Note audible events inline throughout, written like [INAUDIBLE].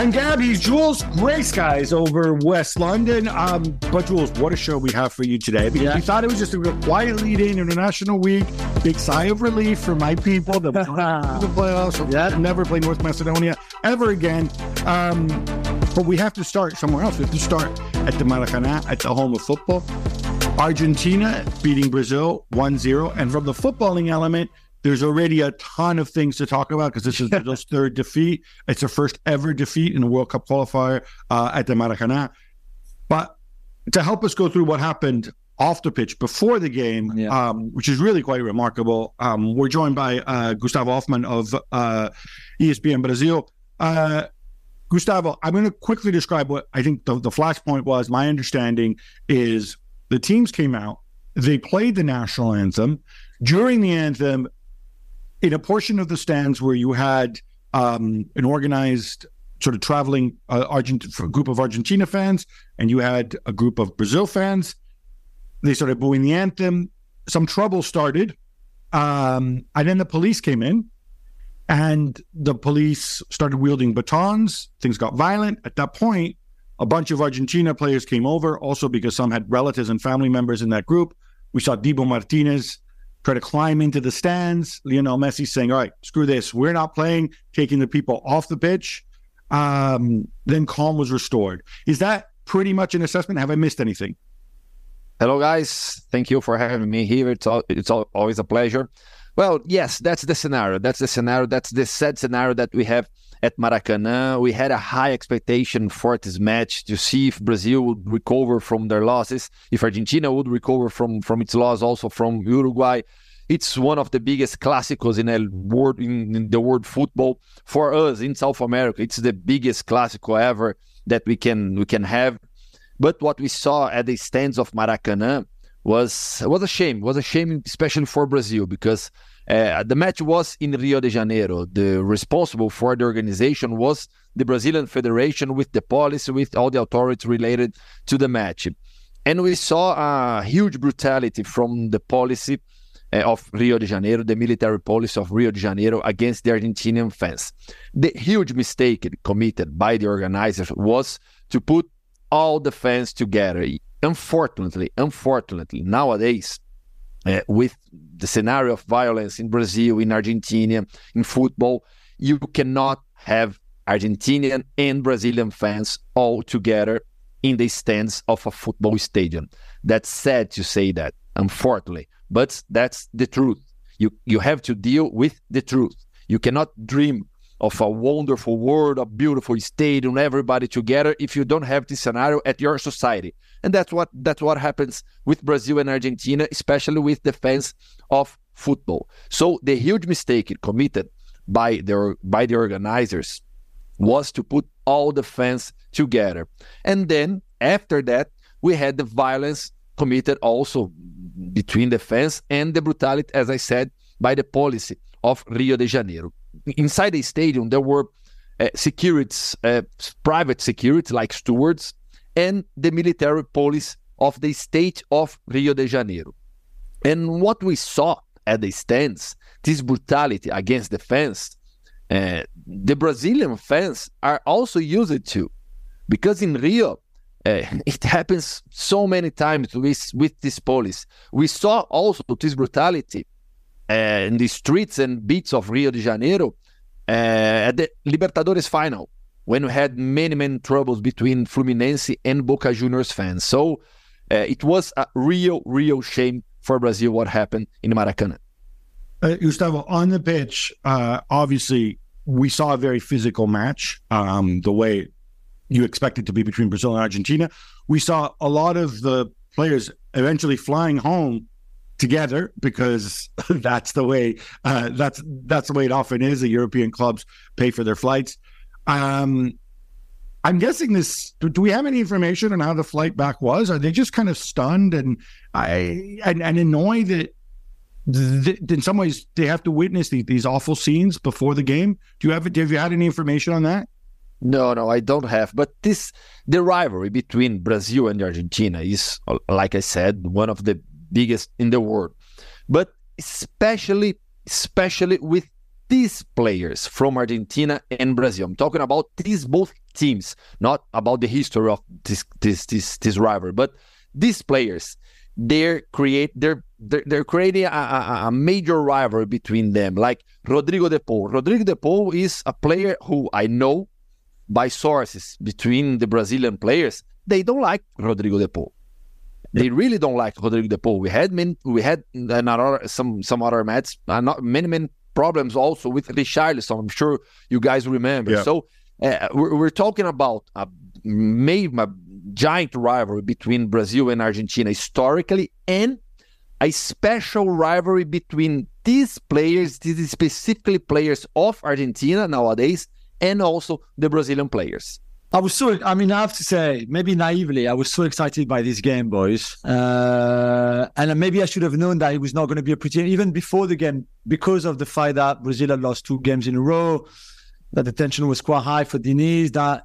I'm Gabby Jules, gray skies over West London. Um, but Jules, what a show we have for you today. Because yeah. we thought it was just a quiet lead in International Week. Big sigh of relief for my people that the playoffs. Yeah. Never play North Macedonia ever again. Um, but we have to start somewhere else. We have to start at the Maracanã, at the home of football. Argentina beating Brazil 1 0. And from the footballing element, there's already a ton of things to talk about because this is Brazil's third defeat. It's their first ever defeat in a World Cup qualifier uh, at the Maracanã. But to help us go through what happened off the pitch before the game, yeah. um, which is really quite remarkable, um, we're joined by uh, Gustavo Hofman of uh, ESPN Brasil. Uh, Gustavo, I'm going to quickly describe what I think the, the flashpoint was. My understanding is the teams came out, they played the national anthem. During the anthem, in a portion of the stands where you had um, an organized sort of traveling uh, Argent- group of Argentina fans and you had a group of Brazil fans, they started booing the anthem. Some trouble started. Um, and then the police came in and the police started wielding batons. Things got violent. At that point, a bunch of Argentina players came over, also because some had relatives and family members in that group. We saw Dibu Martinez try to climb into the stands. Lionel Messi saying, "All right, screw this. We're not playing." Taking the people off the pitch. Um, then calm was restored. Is that pretty much an assessment? Have I missed anything? Hello, guys. Thank you for having me here. It's all, it's all, always a pleasure. Well, yes, that's the scenario. That's the scenario. That's the sad scenario that we have at Maracanã. We had a high expectation for this match to see if Brazil would recover from their losses, if Argentina would recover from from its loss, also from Uruguay. It's one of the biggest clásicos in the world in, the world football for us in South America. It's the biggest clásico ever that we can we can have. But what we saw at the stands of Maracanã was was a shame. Was a shame, especially for Brazil, because uh, the match was in Rio de Janeiro. The responsible for the organization was the Brazilian Federation with the police, with all the authorities related to the match. And we saw a huge brutality from the policy uh, of Rio de Janeiro, the military policy of Rio de Janeiro against the Argentinian fans. The huge mistake committed by the organizers was to put all the fans together. Unfortunately, unfortunately, nowadays, uh, with the scenario of violence in Brazil, in Argentina, in football, you cannot have Argentinian and Brazilian fans all together in the stands of a football stadium. That's sad to say that, unfortunately, but that's the truth. You you have to deal with the truth. You cannot dream of a wonderful world, a beautiful stadium, everybody together if you don't have this scenario at your society. And that's what that's what happens with Brazil and Argentina, especially with the fans of football. So the huge mistake committed by the by the organizers was to put all the fans together. And then after that, we had the violence committed also between the fans and the brutality, as I said, by the policy of Rio de Janeiro inside the stadium there were uh, securities, uh, private security like stewards, and the military police of the state of Rio de Janeiro. And what we saw at the stands, this brutality against the fans, uh, the Brazilian fans are also used to, because in Rio, uh, [LAUGHS] it happens so many times with, with this police. We saw also this brutality uh, in the streets and beats of Rio de Janeiro at the Libertadores final when we had many, many troubles between Fluminense and Boca Juniors fans. So uh, it was a real, real shame for Brazil what happened in Maracanã. Uh, Gustavo, on the pitch, uh, obviously, we saw a very physical match, um, the way you expect it to be between Brazil and Argentina. We saw a lot of the players eventually flying home together because [LAUGHS] that's the way uh, that's that's the way it often is. The European clubs pay for their flights. Um, I'm guessing this. Do, do, we have any information on how the flight back was? Are they just kind of stunned and I and, and annoyed that th- in some ways they have to witness the, these awful scenes before the game? Do you have have you had any information on that? No, no, I don't have. But this the rivalry between Brazil and Argentina is, like I said, one of the biggest in the world. But especially, especially with these players from Argentina and Brazil. I'm talking about these both teams, not about the history of this this this this rivalry, but these players. They're create they're they're, they're creating a, a, a, major rivalry between them, like Rodrigo de Paul. Rodrigo de Paul is a player who I know by sources between the Brazilian players. They don't like Rodrigo de Paul. They really don't like Rodrigo de Paul. We had many, we had another some some other matches, uh, not many many problems also with Richarlison. I'm sure you guys remember. Yeah. So uh, we're, we're, talking about a, maybe a giant rivalry between Brazil and Argentina historically, and a special rivalry between these players, these specifically players of Argentina nowadays, and also the Brazilian players. I was so, I mean, I have to say, maybe naively, I was so excited by this game, boys. Uh, and maybe I should have known that it was not going to be a pretty, even before the game, because of the fact that Brazil had lost two games in a row, that the tension was quite high for Diniz, that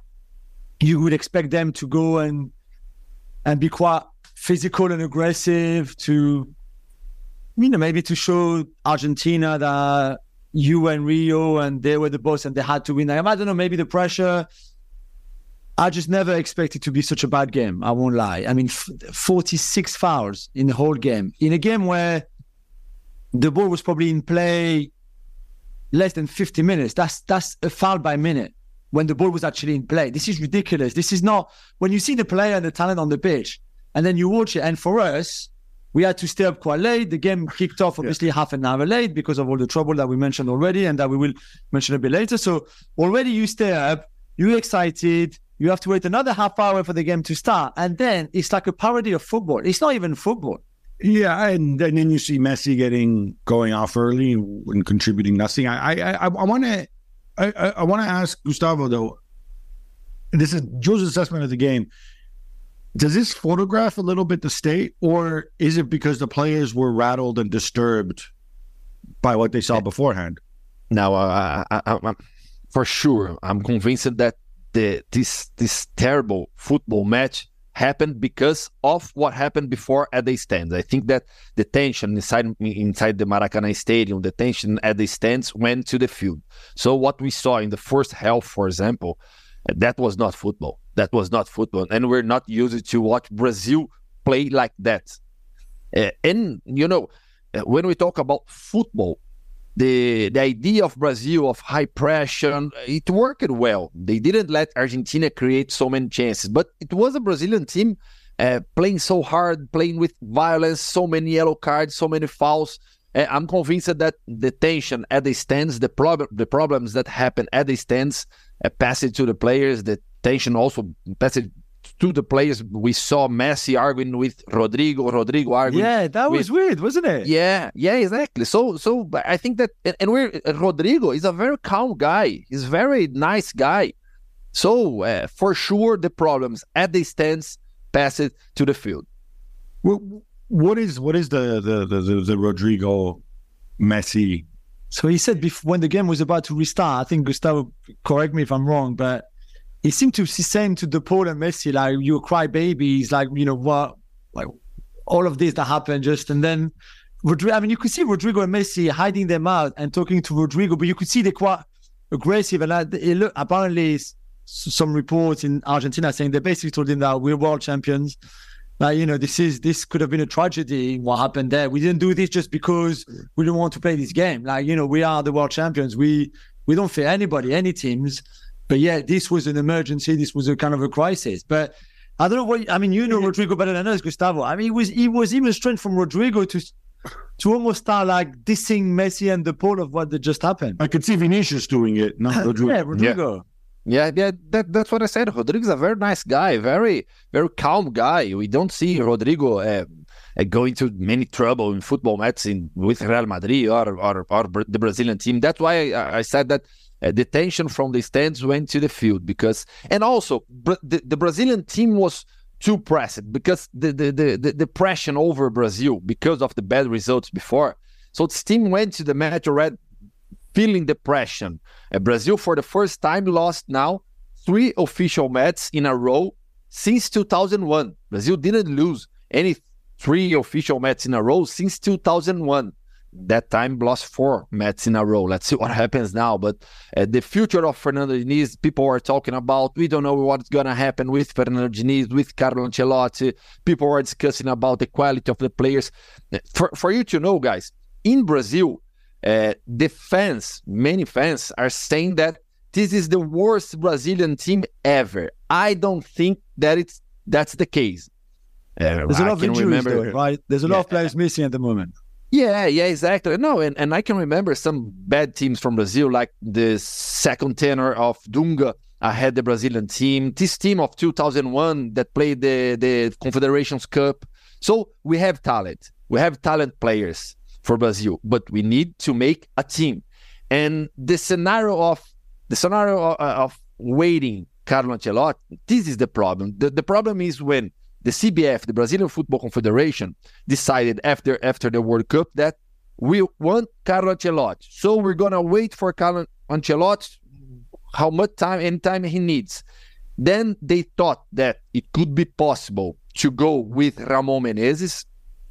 you would expect them to go and and be quite physical and aggressive to, you know, maybe to show Argentina that you and Rio and they were the boss and they had to win. I don't know, maybe the pressure I just never expected to be such a bad game. I won't lie. I mean, f- 46 fouls in the whole game. In a game where the ball was probably in play less than 50 minutes. That's that's a foul by minute when the ball was actually in play. This is ridiculous. This is not when you see the player and the talent on the pitch, and then you watch it. And for us, we had to stay up quite late. The game kicked off obviously yeah. half an hour late because of all the trouble that we mentioned already, and that we will mention a bit later. So already you stay up, you're excited you have to wait another half hour for the game to start. And then it's like a parody of football. It's not even football. Yeah, and, and then you see Messi getting going off early and contributing nothing. I I I, I want to I, I want to ask Gustavo though. This is Joe's assessment of the game. Does this photograph a little bit the state, or is it because the players were rattled and disturbed by what they saw beforehand? Now, uh, I, I, for sure, I'm convinced that the this this terrible football match happened because of what happened before at the stands. I think that the tension inside inside the Maracanã Stadium, the tension at the stands went to the field. So what we saw in the first half, for example, that was not football. That was not football, and we're not used to watch Brazil play like that. Uh, and you know, uh, when we talk about football, the the idea of Brazil of high pressure it worked well. They didn't let Argentina create so many chances, but it was a Brazilian team uh, playing so hard, playing with violence, so many yellow cards, so many fouls. Uh, I'm convinced that the tension at the stands, the problem, the problems that happen at the stands, uh, pass it to the players. The tension also pass it to the players. We saw Messi arguing with Rodrigo, Rodrigo arguing. Yeah, that was with, weird, wasn't it? Yeah, yeah, exactly. So, so I think that, and we're Rodrigo is a very calm guy. He's a very nice guy. So uh, for sure, the problems at the stands pass it to the field. Well, what is what is the the the, the, the Rodrigo Messi? So he said before, when the game was about to restart, I think Gustavo, correct me if I'm wrong, but he seemed to saying to De Paul and Messi, like, you cry babies, like, you know, what, like, all of this that happened just, and then I mean, you could see Rodrigo and Messi hiding them out and talking to Rodrigo, but you could see they're quite aggressive. And look, apparently, some reports in Argentina saying they basically told him that we're world champions. Like, you know, this is this could have been a tragedy. What happened there? We didn't do this just because we didn't want to play this game. Like, you know, we are the world champions. We we don't fear anybody, any teams. But yeah, this was an emergency. This was a kind of a crisis. But I don't know what I mean. You know Rodrigo better than us, Gustavo. I mean, it was it was even strange from Rodrigo to to almost start like dissing Messi and De Paul of what just happened. I could see Vinicius doing it, not [LAUGHS] Rodrigo. yeah, Rodrigo. Yeah. yeah, yeah, that, that's what I said. Rodrigo's a very nice guy, very, very calm guy. We don't see Rodrigo uh, uh, going to many trouble in football matches in, with Real Madrid or, or, or the Brazilian team. That's why I, I said that uh, the tension from the stands went to the field because, and also the, the Brazilian team was too pressed because the, the, the, the, pressure over Brazil because of the bad results before. So the team went to the match already feeling depression. Uh, Brazil, for the first time, lost now three official matches in a row since 2001. Brazil didn't lose any three official matches in a row since 2001 that time lost four matches in a row. Let's see what [LAUGHS] happens now. But uh, the future of Fernando Diniz, people are talking about. We don't know what's gonna happen with Fernando Diniz, with Carlo Ancelotti. People are discussing about the quality of the players. For for you to know, guys, in Brazil, uh, the fans, many fans, are saying that this is the worst Brazilian team ever. I don't think that it's that's the case. Uh, There's a lot of injuries, remember, though, right? There's a lot of players missing at the moment. Yeah, yeah, exactly. No, and, and I can remember some bad teams from Brazil, like the second tenor of Dunga ahead the Brazilian team. This team of 2001 that played the, the Confederations Cup. So we have talent. We have talent players for Brazil, but we need to make a team. And the scenario of the scenario of, of waiting Carlo Ancelotti, this is the problem. The, the problem is when the CBF, the Brazilian Football Confederation, decided after after the World Cup that we want Carlo Ancelotti. So we're gonna wait for Carlo Ancelotti how much time and time he needs. Then they thought that it could be possible to go with Ramon Menezes,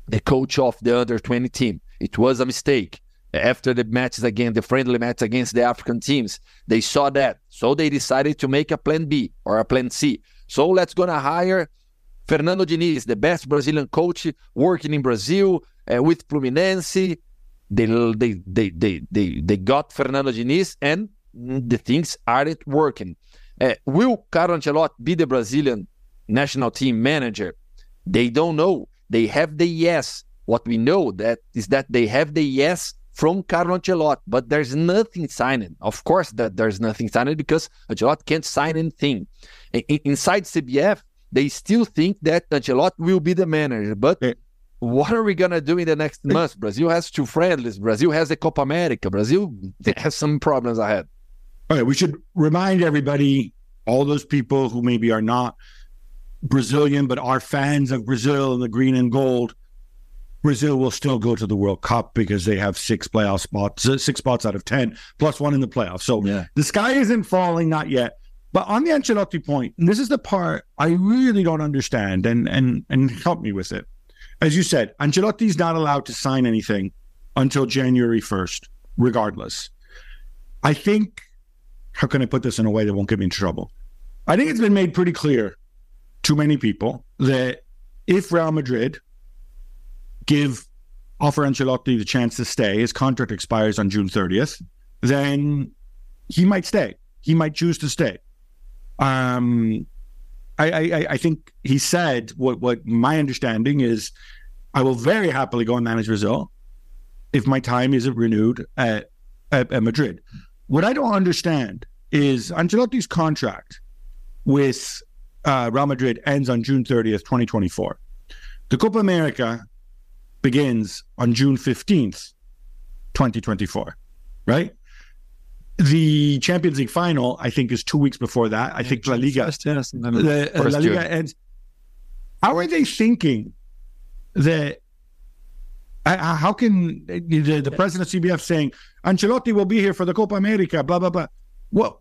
the coach of the under 20 team. It was a mistake. After the matches again, the friendly match against the African teams, they saw that. So they decided to make a plan B or a plan C. So let's gonna hire Fernando Diniz, the best Brazilian coach working in Brazil uh, with Fluminense. They, they, they, they, they, they got Fernando Diniz and the things aren't working. Uh, will Carlo Ancelotti be the Brazilian national team manager? They don't know. They have the yes. What we know that is that they have the yes from Carlo Ancelotti, but there's nothing signed. Of course, that there's nothing signed because Ancelotti can't sign anything. Inside CBF, they still think that Ancelotti will be the manager. But yeah. what are we gonna do in the next months? Brazil has two friendlies. Brazil has the Copa America. Brazil has some problems ahead. All right, we should remind everybody, all those people who maybe are not Brazilian but are fans of Brazil and the green and gold. Brazil will still go to the World Cup because they have six playoff spots, six spots out of ten, plus one in the playoffs. So yeah. the sky isn't falling, not yet. But on the Ancelotti point, and this is the part I really don't understand, and and and help me with it. As you said, Ancelotti's not allowed to sign anything until January first, regardless. I think. How can I put this in a way that won't get me in trouble? I think it's been made pretty clear to many people that if Real Madrid give offer Ancelotti the chance to stay, his contract expires on June 30th, then he might stay. He might choose to stay. Um, I, I, I think he said what what my understanding is. I will very happily go and manage Brazil if my time isn't renewed at, at, at Madrid. What I don't understand is Ancelotti's contract with uh, Real Madrid ends on June 30th, 2024. The Copa America begins on June 15th, 2024, right? The Champions League final, I think, is two weeks before that. I yeah, think La Liga, yes, the, uh, La Liga ends. How are they thinking that? Uh, how can the, the president of CBF saying Ancelotti will be here for the Copa America? Blah blah blah. What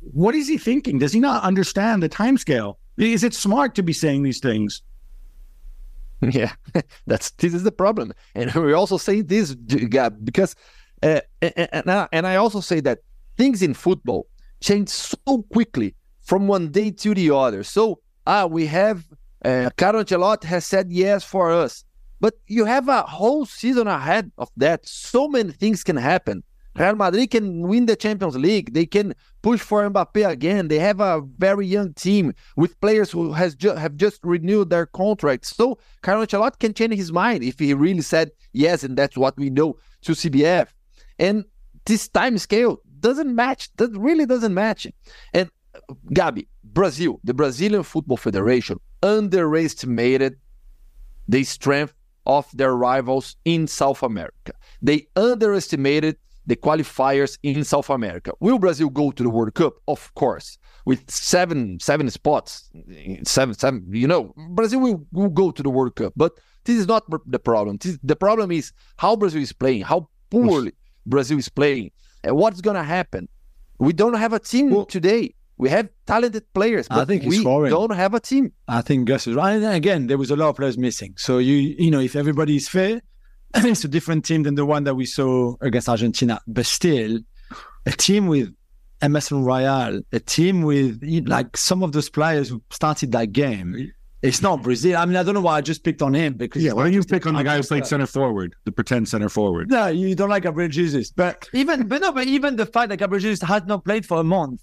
what is he thinking? Does he not understand the time scale? Is it smart to be saying these things? [LAUGHS] Yeah, [LAUGHS] that's this is the problem, and we also say this because, uh, and, and I also say that things in football change so quickly from one day to the other. So, ah, we have uh, Carlo Ancelotti has said yes for us, but you have a whole season ahead of that. So many things can happen. Real Madrid can win the Champions League. They can push for Mbappe again. They have a very young team with players who has ju- have just renewed their contracts. So Carlo Ancelotti can change his mind if he really said yes, and that's what we know to CBF. And this time scale doesn't match. That really doesn't match. And Gabi, Brazil, the Brazilian Football Federation underestimated the strength of their rivals in South America. They underestimated the qualifiers in South America. Will Brazil go to the World Cup? Of course. With seven seven spots, seven seven, you know, Brazil will, will go to the World Cup. But this is not the problem. This, the problem is how Brazil is playing, how poorly Brazil is playing, what's gonna happen. We don't have a team well, today. We have talented players, but I think we scoring. don't have a team. I think Gus is right. And again, there was a lot of players missing. So you you know, if everybody is fair, [CLEARS THROAT] it's a different team than the one that we saw against Argentina, but still, a team with Emerson Royal, a team with like some of those players who started that game. It's not Brazil. I mean, I don't know why I just picked on him because yeah. Why don't you pick on the guy who played center forward, the pretend center forward? No, you don't like Gabriel Jesus, but even but no, but even the fact that Gabriel Jesus had not played for a month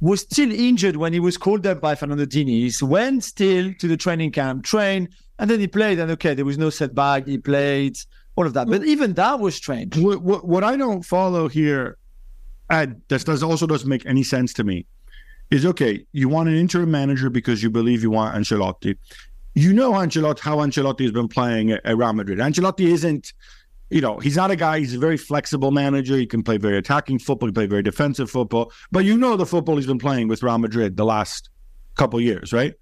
was still injured when he was called up by Fernando Diniz, went still to the training camp, trained, and then he played. And okay, there was no setback. He played all of that, but even that was strange. What, what, what I don't follow here, and this does also doesn't make any sense to me is okay, you want an interim manager because you believe you want Ancelotti. You know Ancelotti, how Ancelotti has been playing at, Real Madrid. Ancelotti isn't, you know, he's not a guy, he's a very flexible manager. He can play very attacking football, he can play very defensive football. But you know the football he's been playing with Real Madrid the last couple years, right?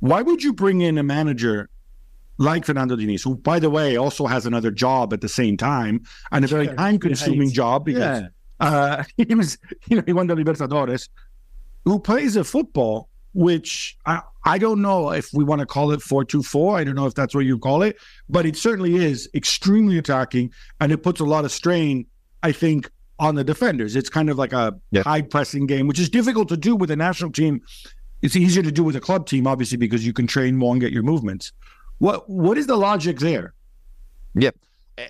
Why would you bring in a manager like Fernando Diniz, who, by the way, also has another job at the same time and a very time consuming job because yeah. uh, [LAUGHS] he was, you know, he won the Libertadores who plays a football, which I, I don't know if we want to call it 4-2-4. I don't know if that's what you call it, but it certainly is extremely attacking and it puts a lot of strain, I think, on the defenders. It's kind of like a yeah. high pressing game, which is difficult to do with a national team. It's easier to do with a club team, obviously, because you can train more and get your movements. What what is the logic there? Yeah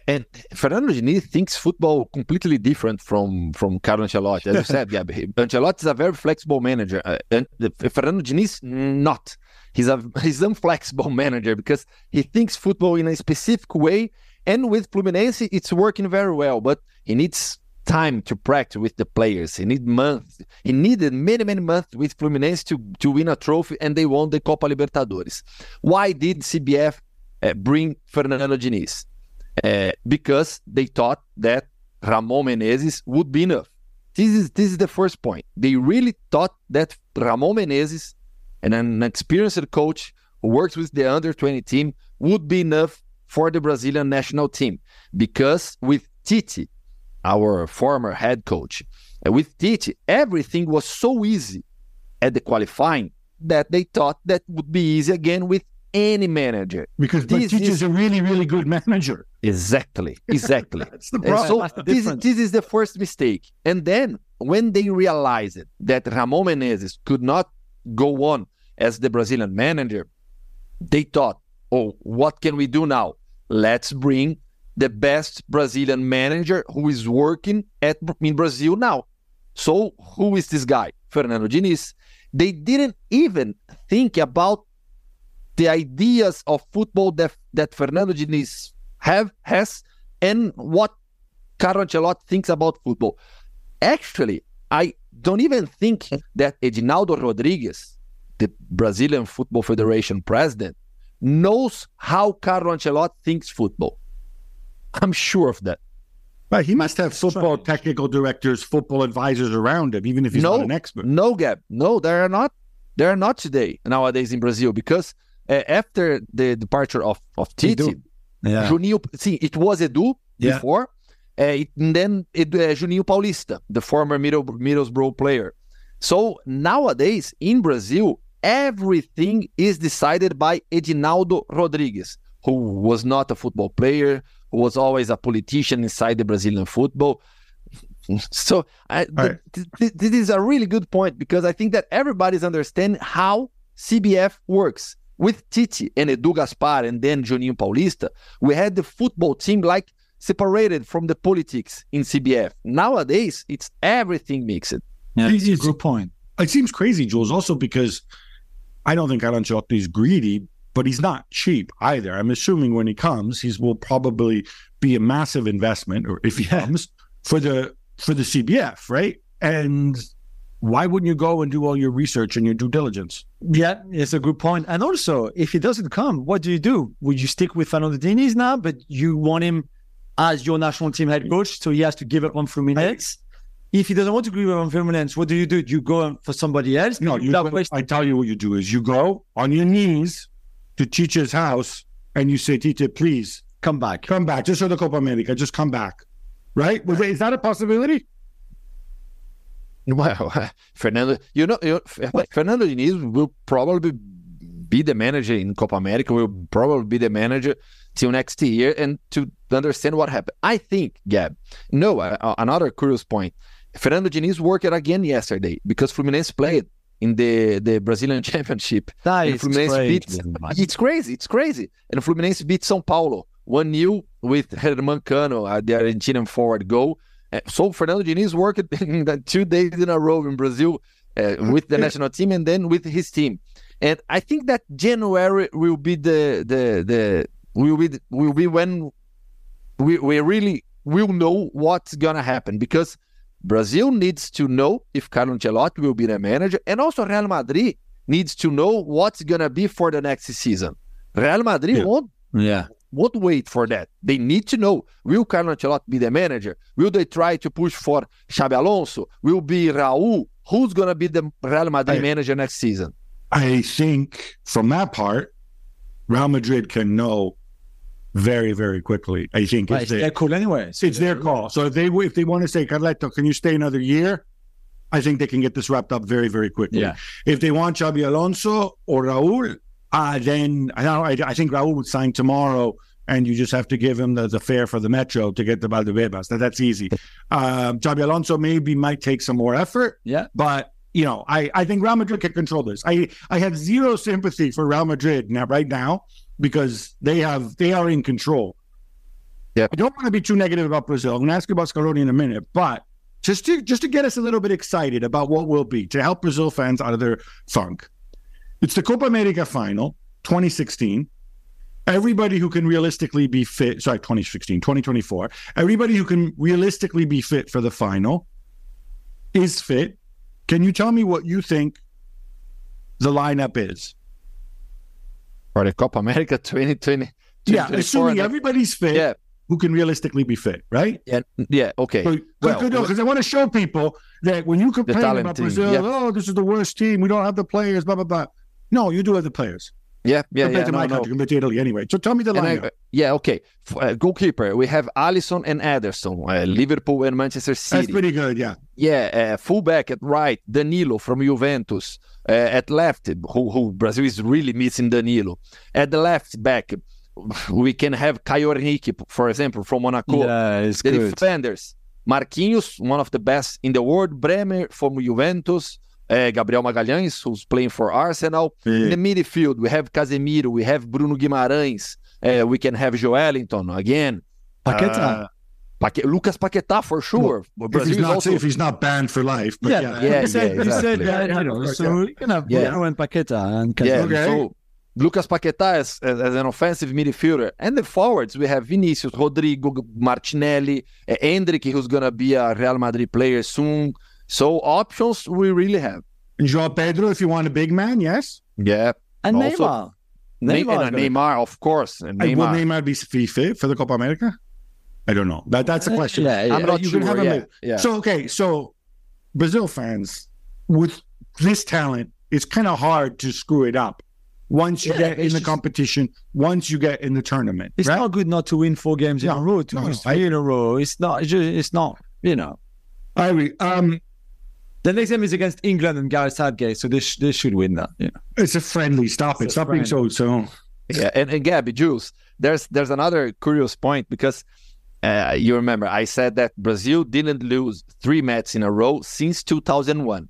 and Fernando Diniz thinks football completely different from from Carlo Ancelotti. As you said, [LAUGHS] yeah, Ancelotti is a very flexible manager, uh, and Fernando Diniz not. He's a [LAUGHS] he's inflexible manager because he thinks football in a specific way. And with Fluminense, it's working very well, but he needs time to practice with the players. He need months. He needed many many months with Fluminense to to win a trophy, and they won the Copa Libertadores. Why did CBF uh, bring Fernando Diniz? Uh, because they thought that Ramon Menezes would be enough. This is this is the first point. They really thought that Ramon Menezes, and an experienced coach who works with the under 20 team, would be enough for the Brazilian national team. Because with Tite, our former head coach, with Tite, everything was so easy at the qualifying that they thought that would be easy again with any manager. Because this is a really, really good manager. Exactly, exactly. [LAUGHS] That's the problem. so this, this is the first mistake. And then when they realized that Ramon Menezes could not go on as the Brazilian manager, they thought, oh, what can we do now? Let's bring the best Brazilian manager who is working at in Brazil now. So who is this guy? Fernando Diniz. They didn't even think about the ideas of football that, that Fernando Diniz have has and what Carlo Ancelotti thinks about football. Actually, I don't even think that Edinaldo Rodrigues, the Brazilian Football Federation president, knows how Carlo Ancelotti thinks football. I'm sure of that. But he must have football technical directors, football advisors around him, even if he's no, not an expert. No, Gab. No, there are not. There are not today nowadays in Brazil because uh, after the departure of of Tite, yeah. Juninho, sim, it was Edu yeah. before, uh, it, and then it, uh, Juninho Paulista, the former Middle, Middlesbrough player. So nowadays in Brazil, everything is decided by Edinaldo Rodrigues, who was not a football player, who was always a politician inside the Brazilian football. [LAUGHS] So I, right. th- th- this is a really good point because I think that everybody's understanding how CBF works with Tite and Edu Gaspar and then Juninho Paulista, we had the football team like separated from the politics in CBF. Nowadays, it's everything mixed. Yeah, it's a good point. It seems crazy, Jules, also because I don't think Alan Ancelotti is greedy, but he's not cheap either. I'm assuming when he comes, he will probably be a massive investment, or if he yeah. comes for the for the CBF, right? And why wouldn't you go and do all your research and your due diligence? Yeah, it's a good point. And also, if he doesn't come, what do you do? Would you stick with Fernando Diniz now, but you want him as your national team head coach, so he has to give up on Fluminense? If he doesn't want to give up on Fluminense, what do you do? Do you go for somebody else? No, you go, I tell you what you do is you go on your knees to Tite's house and you say, Tite, please come back. Come back. Just for the Copa America. Just come back. Right? Is that a possibility? [LAUGHS] Well, Fernando, you know, you Fernando Diniz will probably be the manager in Copa America. Will probably be the manager till next year and to understand what happened. I think, Gab, no, uh, another curious point. Fernando Diniz worked again yesterday because Fluminense played in the, the Brazilian [LAUGHS] Championship. That is crazy. Beat, [LAUGHS] it's crazy. It's crazy. And Fluminense beat São Paulo 1 0 with Germán Cano, uh, the Argentinian forward goal. So Fernando Diniz worked [LAUGHS] two days in a row in Brazil uh, with the [LAUGHS] national team and then with his team. And I think that January will be the the the will be will be when we we really will know what's gonna happen because Brazil needs to know if Carlo Ancelotti will be the manager, and also Real Madrid needs to know what's gonna be for the next season. Real Madrid yeah. won't yeah won't wait for that. They need to know will Carlo Ancelotti be the manager? Will they try to push for Xabi Alonso? Will be Raul? Who's gonna be the Real Madrid I, manager next season? I think from that part, Real Madrid can know very, very quickly. I think right, it's, their call anyway. It's, it's their call. So if they if they want to say Carletto, can you stay another year? I think they can get this wrapped up very, very quickly. Yeah. If they want Xabi Alonso or Raul, uh, then I, I, I think Raul would sign tomorrow, and you just have to give him the, the fare for the metro to get the Valdebebas. That, that's easy. Um, Xabi Alonso maybe might take some more effort. Yeah. But you know, I, I think Real Madrid can control this. I, I have zero sympathy for Real Madrid now right now because they have they are in control. Yeah. I don't want to be too negative about Brazil. I'm going to ask you about Scaloni in a minute, but just to just to get us a little bit excited about what will be to help Brazil fans out of their funk. It's the Copa America final 2016. Everybody who can realistically be fit, sorry, 2016, 2024. Everybody who can realistically be fit for the final is fit. Can you tell me what you think the lineup is? for the Copa America [LAUGHS] 2020. Yeah, assuming everybody's fit. Yeah. Who can realistically be fit, right? Yeah, yeah, okay. So, well, because I want to show people that when you complain about Brazil, yeah. oh, this is the worst team, we don't have the players, blah blah blah. No, you do have the players. Yeah, yeah, compared yeah. to no, my no. country, compared to Italy, anyway. So tell me the lineup. I, yeah, okay. Uh, goalkeeper, we have Alisson and Ederson, uh, Liverpool and Manchester City. That's pretty good, yeah. Yeah, uh, fullback at right, Danilo from Juventus. Uh, at left, who, who Brazil is really missing Danilo. At the left back, [SIGHS] we can have Caio Henrique, for example, from Monaco. Yeah, it's the good. defenders, Marquinhos, one of the best in the world. Bremer from Juventus. Uh, Gabriel Magalhães, who's playing for Arsenal. In the midfield, we have Casemiro, we have Bruno Guimarães, uh, we can have Joelinton again. Paqueta. Uh, Paque- Lucas Paquetá for sure. Well, if, he's not, also... if he's not banned for life. But yeah, yeah, yeah, he said, yeah, exactly. said you know, so you can have yeah. Bruno and Paqueta and yeah, Okay. so Lucas Paquetá as, as, as an offensive midfielder. And the forwards, we have Vinicius, Rodrigo, Martinelli, uh, Endrick, who's going to be a Real Madrid player soon. So options we really have. And João Pedro, if you want a big man, yes. Yeah. and Also- Neymar. Neymar, Neymar's and gonna- Neymar, of course. And And Will Neymar. Neymar be be fit for the Copa America? I don't know. That that's a question. Yeah, yeah. I'm not you sure. can have yeah, mid- yeah. So okay, so Brazil fans with this talent, it's kind of hard to screw it up. Once you Yeah, get in the just- competition, once you get in the tournament, It's right? not good not to win four games in No, a row, two no, no, three in a row. It's not. It's, just, it's not. You know. I agree. Um, The next game is against England and Gareth Southgate, so they, sh- they should win that. You know. it's a friendly. Stop it. It's a Stop being so so. Yeah, and, and Gabby, Jules, there's there's another curious point because uh, you remember I said that Brazil didn't lose three matches in a row since 2001.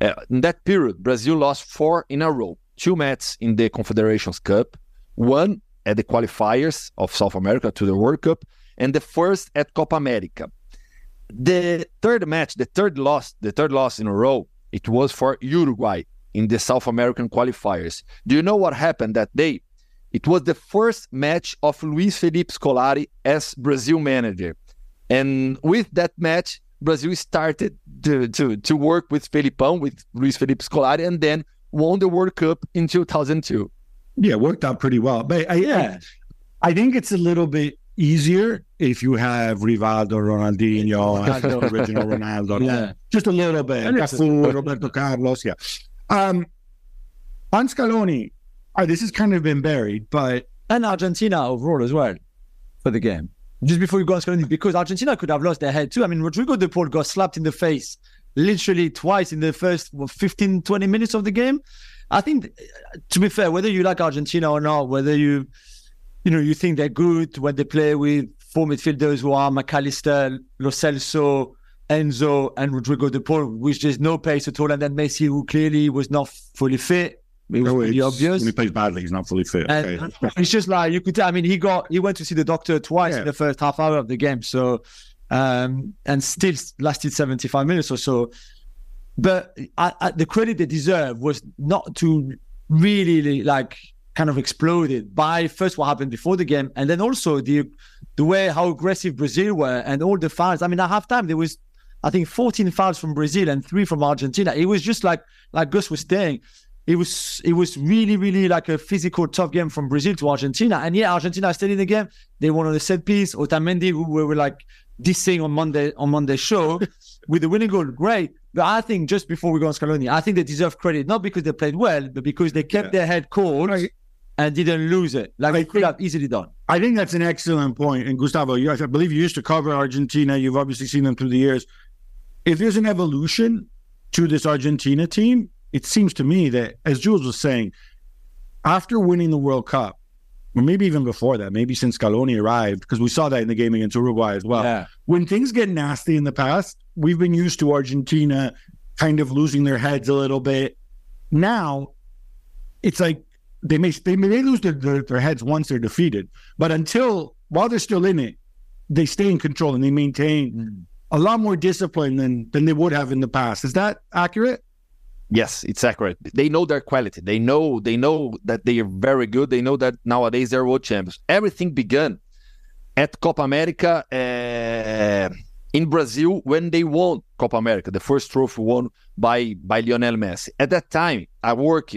Uh, in that period, Brazil lost four in a row: two matches in the Confederations Cup, one at the qualifiers of South America to the World Cup, and the first at Copa America. The third match, the third loss, the third loss in a row, it was for Uruguay in the South American qualifiers. Do you know what happened that day? It was the first match of Luis Felipe Scolari as Brazil manager. And with that match, Brazil started to, to, to work with Felipão, with Luis Felipe Scolari, and then won the World Cup in 2002. Yeah, it worked out pretty well. But I, Yeah. I, I think it's a little bit easier if you have Rivaldo, Ronaldinho, [LAUGHS] Ronaldo. original [LAUGHS] Ronaldo. Yeah. Just a little bit. Cafu, Roberto Carlos. Yeah. Um, on Scaloni, uh, this has kind of been buried, but And Argentina overall as well for the game. Just before you go on Scaloni, because Argentina could have lost their head too. I mean, Rodrigo De Paul got slapped in the face literally twice in the first what, 15, 20 minutes of the game. I think, to be fair, whether you like Argentina or not, whether you you know, you think they're good when they play with four midfielders who are Mac Allister, Lo Celso, Enzo, and Rodrigo De Paul, which there's no pace at all. And then Messi, who clearly was not fully fit. It was No, pretty obvious. When he plays badly, he's not fully fit. Okay. [LAUGHS] it's just like you could tell. I mean, he got he went to see the doctor twice Yeah. in the first half hour of the game. So, um, and still lasted seventy five minutes or so. But I, I, the credit they deserve was not to really like kind of exploded by first what happened before the game, and then also the the way how aggressive Brazil were and all the fouls. I mean, at halftime there was. I think 14 fouls from Brazil and three from Argentina. It was just like like Gus was saying, it was it was really really like a physical tough game from Brazil to Argentina, and yeah, Argentina stayed in the game. They won on the set piece. Otamendi, who we were like dissing on Monday on Monday show [LAUGHS] with the winning goal, great. But I think just before we go on Scaloni, I think they deserve credit not because they played well, but because they kept Yeah. their head cold Right. And didn't lose it. Like I they could have easily done. I think that's an excellent point. And Gustavo, you, I believe you used to cover Argentina. You've obviously seen them through the years. If there's an evolution to this Argentina team, it seems to me that, as Jules was saying, after winning the World Cup, or maybe even before that, maybe since Scaloni arrived, because we saw that in the game against Uruguay as well. yeah. When things get nasty in the past, we've been used to Argentina kind of losing their heads a little bit. Now, it's like they may they may lose their, their, their heads once they're defeated, but until while they're still in it, they stay in control and they maintain a lot more discipline than than they would have in the past. Is that accurate? Yes, it's accurate. They know their quality. They know they know that they are very good. They know that nowadays they're world champions. Everything began at Copa America uh, in Brazil when they won Copa America, the first trophy won by by Lionel Messi. At that time, I worked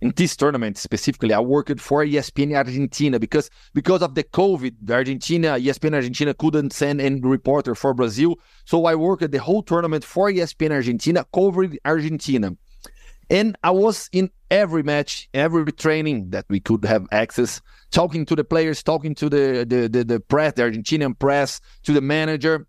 in, this tournament specifically. I worked for ESPN Argentina because because of the COVID, Argentina ESPN Argentina couldn't send any reporter for Brazil, so I worked the whole tournament for ESPN Argentina, covering Argentina. And I was in every match, every training that we could have access, talking to the players, talking to the the the, the press, the Argentinian press, to the manager.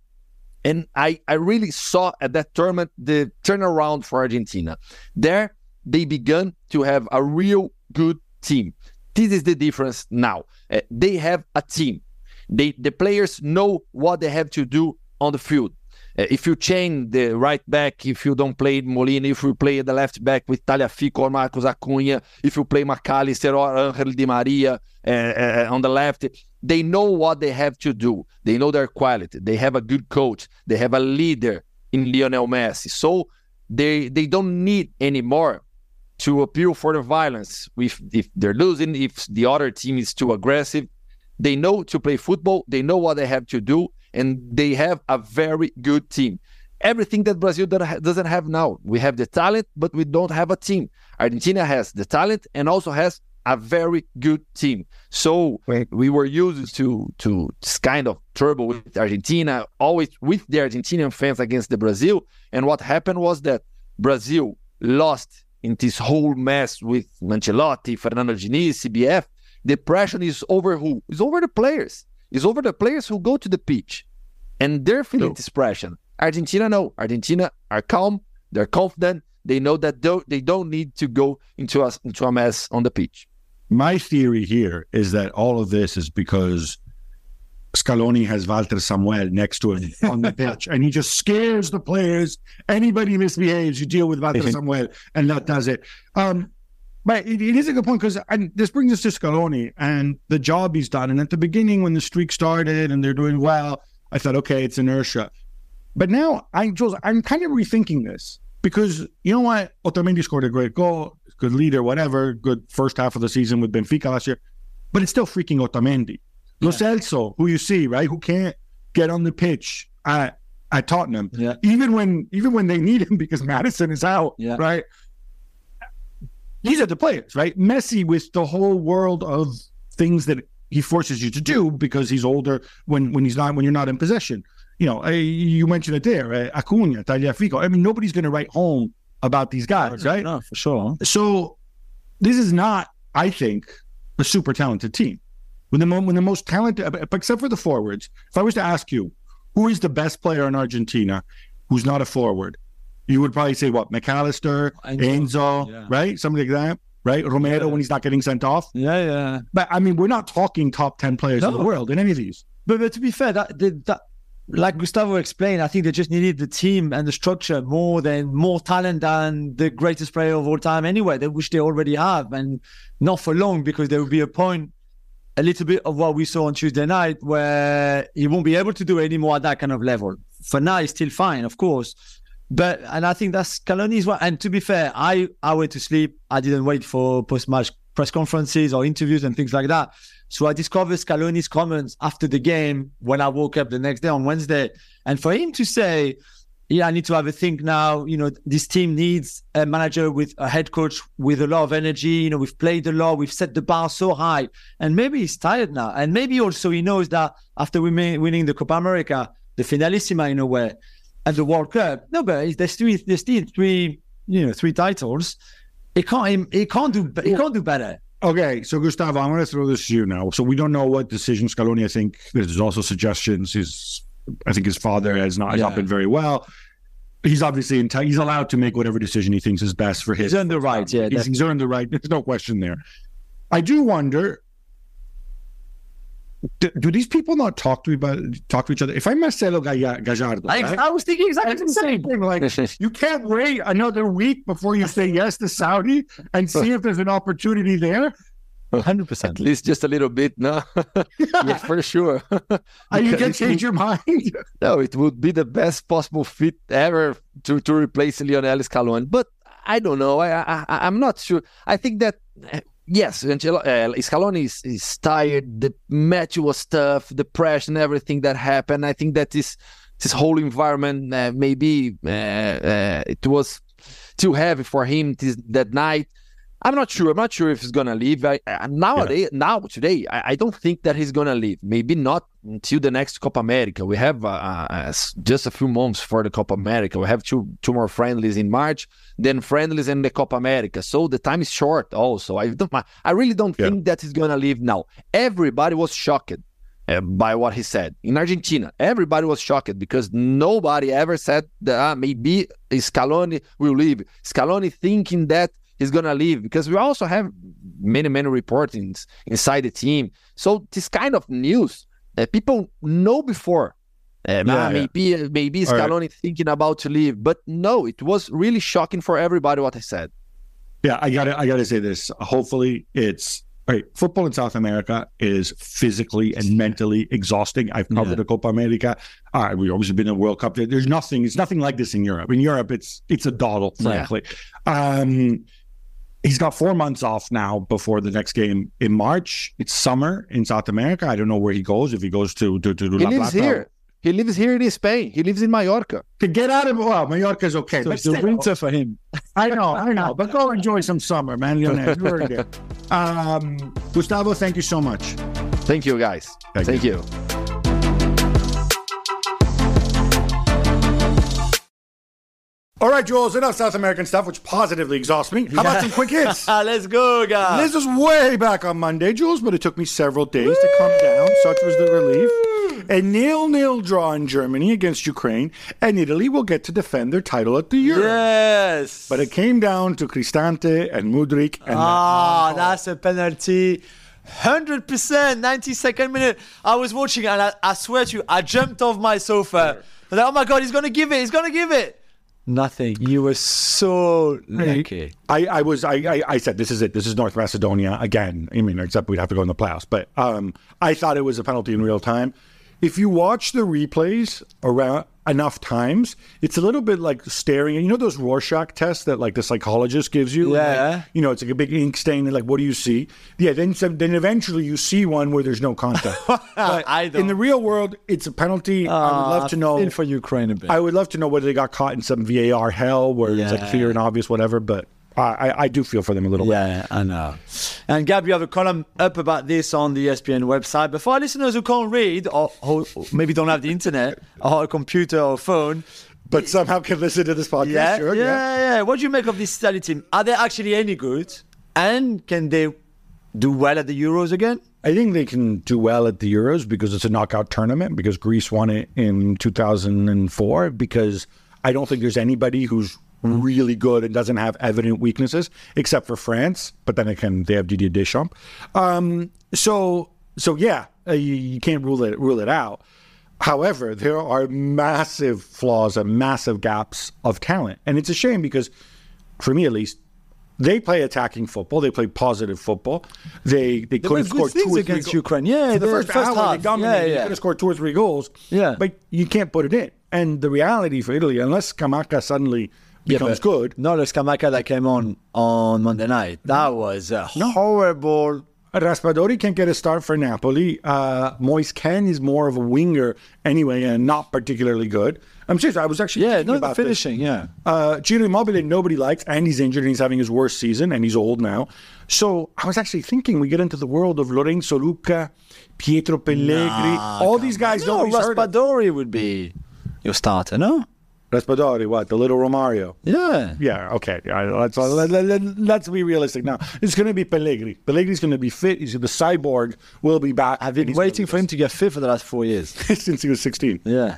And I, I really saw at that tournament the turnaround for Argentina. There they began to have a real good team. This is the difference now. Uh, they have a team. They the players know what they have to do on the field. Uh, if you change the right back, if you don't play Molina, if you play the left back with Tagliafico or Marcos Acuña, if you play Mac Allister or Angel Di Maria uh, uh, on the left, they know what they have to do. They know their quality. They have a good coach. They have a leader in Lionel Messi. So they they don't need anymore to appeal for the violence. If if they're losing, if the other team is too aggressive, they know to play football. They know what they have to do, and they have a very good team. Everything that Brazil doesn't have now. We have the talent, but we don't have a team. Argentina has the talent and also has a very good team. So we were used to to this kind of trouble with Argentina, always with the Argentinian fans against the Brazil. And what happened was that Brazil lost in this whole mess with Ancelotti, Fernando Diniz, CBF. The pressure is over who? It's over the players. It's over the players who go to the pitch, and they're feeling No. this pressure. Argentina, no. Argentina are calm. They're confident. They know that they don't need to go into a into a mess on the pitch. My theory here is that all of this is because Scaloni has Walter Samuel next to him [LAUGHS] on the pitch, and he just scares the players. Anybody misbehaves, you deal with Walter Samuel, and that does it. Um, but it, it is a good point because this brings us to Scaloni and the job he's done. And at the beginning, when the streak started and they're doing well, I thought, okay, it's inertia. But now, I Jules, I'm kind of rethinking this because you know what? Otamendi scored a great goal, good leader, whatever, good first half of the season with Benfica last year, but it's still freaking Otamendi. Lo Celso, who you see, right, who can't get on the pitch at at Tottenham, Yeah. even when even when they need him because Maddison is out, Yeah. right? These are the players, right? Messi with the whole world of things that he forces you to do because he's older when when he's not when you're not in possession. You know, uh, you mentioned it there, uh, Acuña, Tagliafico. I mean, nobody's going to write home about these guys, right? No, for sure. So this is not, I think, a super talented team. When the when the most talented, except for the forwards, if I was to ask you, who is the best player in Argentina, who's not a forward, you would probably say what Mac Allister, Enzo, Enzo, yeah. right, something like that. right? Romero when he's not getting sent off. Yeah, yeah. But I mean, we're not talking top ten players in the world in any of these. But, but to be fair, that, that, like Gustavo explained, I think they just needed the team and the structure more than more talent than the greatest player of all time anyway, which they already have, and not for long because there will be a point, a little bit of what we saw on Tuesday night where he won't be able to do any more at that kind of level. For now, he's still fine, of course. But and I think that's Scaloni's one. And to be fair, I I went to sleep. I didn't wait for post match press conferences or interviews and things like that. So I discovered Scaloni's comments after the game when I woke up the next day on Wednesday. And for him to say, yeah, I need to have a think now. You know, this team needs a manager with a head coach with a lot of energy. You know, we've played a lot, we've set the bar so high, and maybe he's tired now. And maybe also he knows that after we may, winning the Copa America, the finalissima in a way, and the World Cup, no, but there's three, there's still three, you know, three titles. He can't, he can't do, he can't do better. Okay, so Gustavo, I'm going to throw this to you now. So we don't know what decision Scaloni. I think there's also suggestions. His, I think his father has not has not been very well. He's obviously enti- he's allowed to make whatever decision he thinks is best for his. He's earned the right, yeah, he's, he's earned the right. There's no question there. I do wonder. Do, do these people not talk to about talk to each other? If I'm Marcelo Gallardo, I, right? I was thinking exactly the same thing. Like [LAUGHS] you can't wait another week before you say yes to Saudi and see if there's an opportunity there. Hundred At least just a little bit, no? [LAUGHS] yeah, for sure. [LAUGHS] [LAUGHS] And you can change your mind. No, it would be the best possible fit ever to, to replace Lionel Scaloni. But I don't know. I, I I'm not sure. I think that uh, yes, Angelo, uh, Scaloni is, is tired. The match was tough. The pressure and everything that happened. I think that this this whole environment uh, maybe uh, uh, it was too heavy for him this, that night. I'm not sure. I'm not sure if he's gonna leave. I, I, nowadays, now today, I, I don't think that he's gonna leave. Maybe not until the next Copa America. We have uh, uh, just a few months for the Copa America. We have two two more friendlies in March, then friendlies in the Copa America. So the time is short. Also, I don't. I really don't Yeah. think that he's gonna leave now. Everybody was shocked. uh, by what he said in Argentina, everybody was shocked because nobody ever said that ah, maybe Scaloni will leave. Scaloni thinking that he's gonna leave because we also have many many reportings inside the team. So this kind of news that people know before. Uh, Yeah, ah, yeah. maybe maybe All right. Scaloni thinking about to leave, but no, it was really shocking for everybody what I said. Yeah, I gotta I gotta say this. Hopefully it's all right. Football in South America is physically and mentally exhausting. I've covered Yeah. the Copa America. Uh, we've always been in the World Cup. There's nothing, it's nothing like this in Europe. In Europe, it's it's a doddle, Yeah. frankly. Um he's got four months off now before the next game in March. It's summer in South America. I don't know where he goes, if he goes to to, to He La lives Plata. here. He lives here in Spain. He lives in Mallorca. To get out of well, Mallorca is okay. So but it's the still- winter for him. I know, I know, but go enjoy some summer, man. Lionel, you earned it. [LAUGHS] Um, Gustavo, thank you so much. Thank you, guys. Thank Thank you. All right, Jules, enough South American stuff, which positively exhausts me. How about some quick hits? [LAUGHS] Let's go, guys. This was way back on Monday, Jules, but it took me several days to calm down. Such was the relief. A nil-nil draw in Germany against Ukraine, and Italy will get to defend their title at the Euro. Yes. But it came down to Cristante and Mudryk, and Ah, that's a penalty. 100%, 92nd minute. I was watching and I, I swear to you, I jumped off my sofa. I was like, oh my God, he's going to give it. He's going to give it. Nothing. You were so lucky. I, I was I, I I said this is it. This is North Macedonia again. I mean, except we'd have to go in the playoffs. But um, I thought it was a penalty in real time. If you watch the replays around enough times, it's a little bit like staring. at You know those Rorschach tests that like the psychologist gives you. Yeah. Like, you know, it's like a big ink stain. And like, what do you see? Yeah. Then some- then eventually you see one where there's no contact. [LAUGHS] I don't. in the real world, it's a penalty. I would love ah, to know. In for Ukraine a bit. I would love to know whether they got caught in some VAR hell where it's like clear and obvious, whatever. But I, I, do feel for them a little bit. Yeah, I know. And Gab, you have a column up about this on the ESPN website. But for our listeners who can't read or who maybe don't have the internet or a computer or phone, But somehow can listen to this podcast. yeah, sure, yeah, yeah. yeah, What do you make of this Italy team? Are they actually any good? And can they do well at the Euros again? I think they can do well at the Euros because it's a knockout tournament. Because Greece won it in 2004. Because I don't think there's anybody who's really good and doesn't have evident weaknesses, except for France. But then again, they have Didier Deschamps. Um, so so yeah, uh, you, you can't rule it rule it out. However, there are massive flaws and massive gaps of talent, and it's a shame because, for me at least, they play attacking football. They play positive football. They they could have scored two or three against goals. Ukraine. Yeah, the the first, first hour half. they dominated. Yeah, They could have scored two or three goals. Yeah. but you can't put it in. And the reality for Italy, unless Scamacca suddenly becomes but good, No, the Scamacca that came on on Monday night. That was a horrible. Raspadori can't get a start for Napoli. Uh, Moise Kean is more of a winger anyway, and not particularly good. I'm serious. I was actually Yeah, no, the about this. finishing. Yeah. Uh, Ciro Immobile, nobody likes, and he's injured, and he's having his worst season, and he's old now. So I was actually thinking we get into the world of Lorenzo Lucca, Pietro Pellegri, all these guys No. Raspadori would be your starter, no? Raspadori, what? The little Romario. Yeah. Yeah, okay. Let's, let, let, let, let's be realistic now. It's going to be Pellegri. Pellegri's going to be fit. He's the cyborg. Will be back. I've been waiting for him to get fit for the last four years. [LAUGHS] since he was 16. Yeah.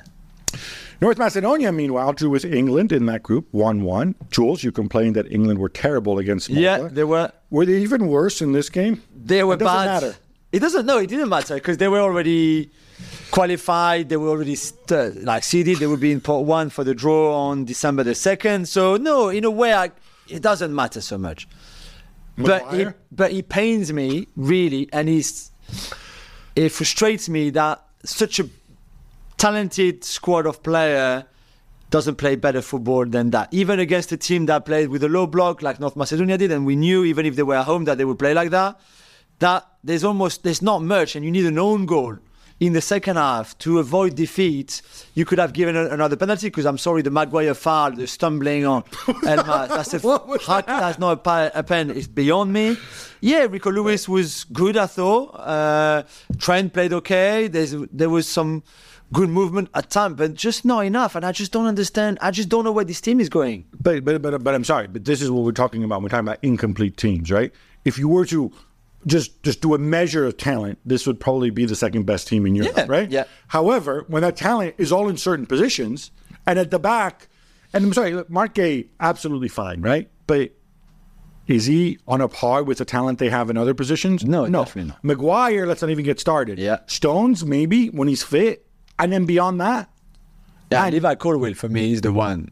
North Macedonia, meanwhile, drew with England in that group, 1 1. Jules, you complained that England were terrible against Malta. Yeah, they were. Were they even worse in this game? They were It doesn't bad. matter. It doesn't. No, it didn't matter because they were already qualified. They were already st- like seeded. They would be in pot one for the draw on December the second. So no, in a way, I, it doesn't matter so much. But it, but it pains me really, and it's it frustrates me that such a talented squad of player doesn't play better football than that. Even against a team that played with a low block like North Macedonia did, and we knew even if they were at home that they would play like that. That there's almost there's not much, and you need an own goal in the second half to avoid defeat. You could have given a, another penalty because I'm sorry, the Maguire foul, the stumbling on [LAUGHS] Elmas, that's a [LAUGHS] What was that's not a, pa- a pen. It's beyond me. Yeah, Rico Lewis was good. I thought uh, Trent played okay. There's there was some good movement at times, but just not enough. And I just don't understand. I just don't know where this team is going. But, but, but, but I'm sorry, but this is what we're talking about. We're talking about incomplete teams, right? If you were to just just do a measure of talent, this would probably be the second best team in Europe, Yeah, right? yeah. However, when that talent is all in certain positions, and at the back, and I'm sorry, look, Marc Guéhi, absolutely fine, right? But is he on a par with the talent they have in other positions? No, no. definitely not. Maguire, let's not even get started. Yeah. Stones, maybe when he's fit, and then beyond that, Yeah, and Levi Colwill for me is the one.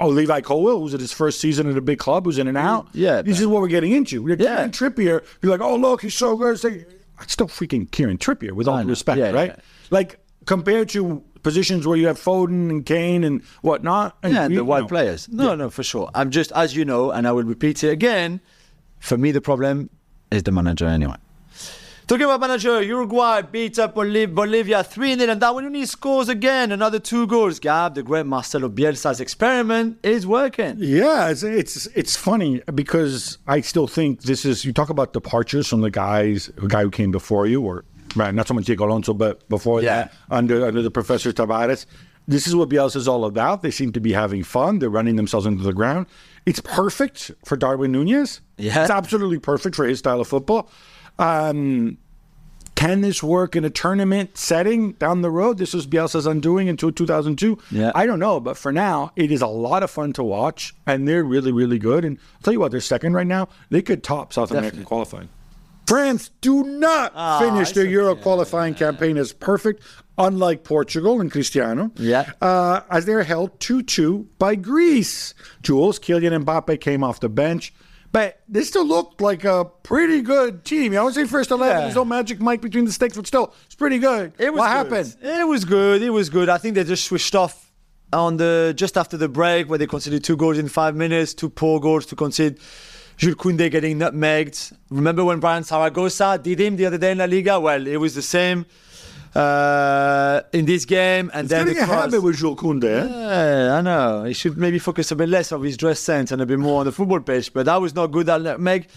Oh, Levi Colwill, who's at his first season at a big club, who's in and out. Yeah, this is what we're getting into. We're Yeah. Kieran Trippier. You're like, oh look, he's so good. It's still freaking Kieran Trippier, with all I due know. respect, Yeah, right? yeah. Like compared to positions where you have Foden and Kane and whatnot. And Yeah, you the wide players. No, no, for sure. I'm just, as you know, and I will repeat it again. For me, the problem is the manager anyway. Talking about manager, Uruguay beat up Bolivia 3 0, and Darwin scores again, another two goals. Gab, the great Marcelo Bielsa's experiment is working. Yeah, it's, it's it's funny because I still think this is you talk about departures from the guys, the guy who came before you, or right, not so much Diego Alonso, but before Yeah. that, under under the Professor Tabárez. This is what Bielsa is all about. They seem to be having fun. They're running themselves into the ground. It's perfect for Darwin Nunez. Yeah. it's absolutely perfect for his style of football. Um, can this work in a tournament setting down the road? This was Bielsa's undoing until 2002. Yeah. I don't know, but for now, it is a lot of fun to watch, and they're really, really good. And I'll tell you what, they're second right now. They could top South American qualifying. France do not Ah, finish it's their Euro okay. qualifying campaign as perfect, unlike Portugal and Cristiano. Yeah. Uh, as they're held 2 2 by Greece. Jules, Kylian Mbappe came off the bench. But they still looked like a pretty good team. I would say first 11. Yeah. There's no Magic Mike between the sticks, but still, it's pretty good. It was what good. happened? It was good. It was good. I think they just switched off on the just after the break where they conceded two goals in five minutes, two poor goals to concede. Jules Koundé getting nutmegged. Remember when Bryan Zaragoza did him the other day in La Liga? Well, it was the same uh, in this game. And then Getting the a cross. habit with Jules Koundé. eh? Yeah, I know. He should maybe focus a bit less on his dress sense and a bit more on the football pitch. But that was not good at nutmeg.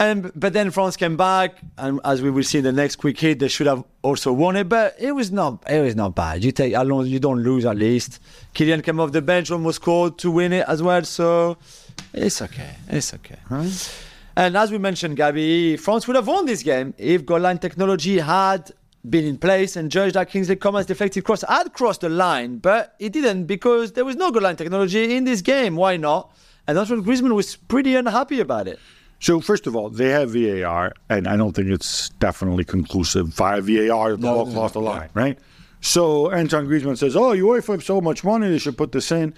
And but then France came back, and as we will see in the next quick hit, they should have also won it. But it was not. It was not bad. You take Alonso, you don't lose at least. Kylian came off the bench, almost scored to win it as well. So it's okay. It's okay. And as we mentioned, Gabby, France would have won this game if goal line technology had been in place and judged that Kingsley Coman's deflected cross had crossed the line, but it didn't because there was no goal line technology in this game. Why not? And Antoine Griezmann was pretty unhappy about it. So first of all, they have VAR, and I don't think it's definitely conclusive via VAR. The ball crossed the line, right? So Anton Griezmann says, "Oh, you UEFA have so much money; they should put this in."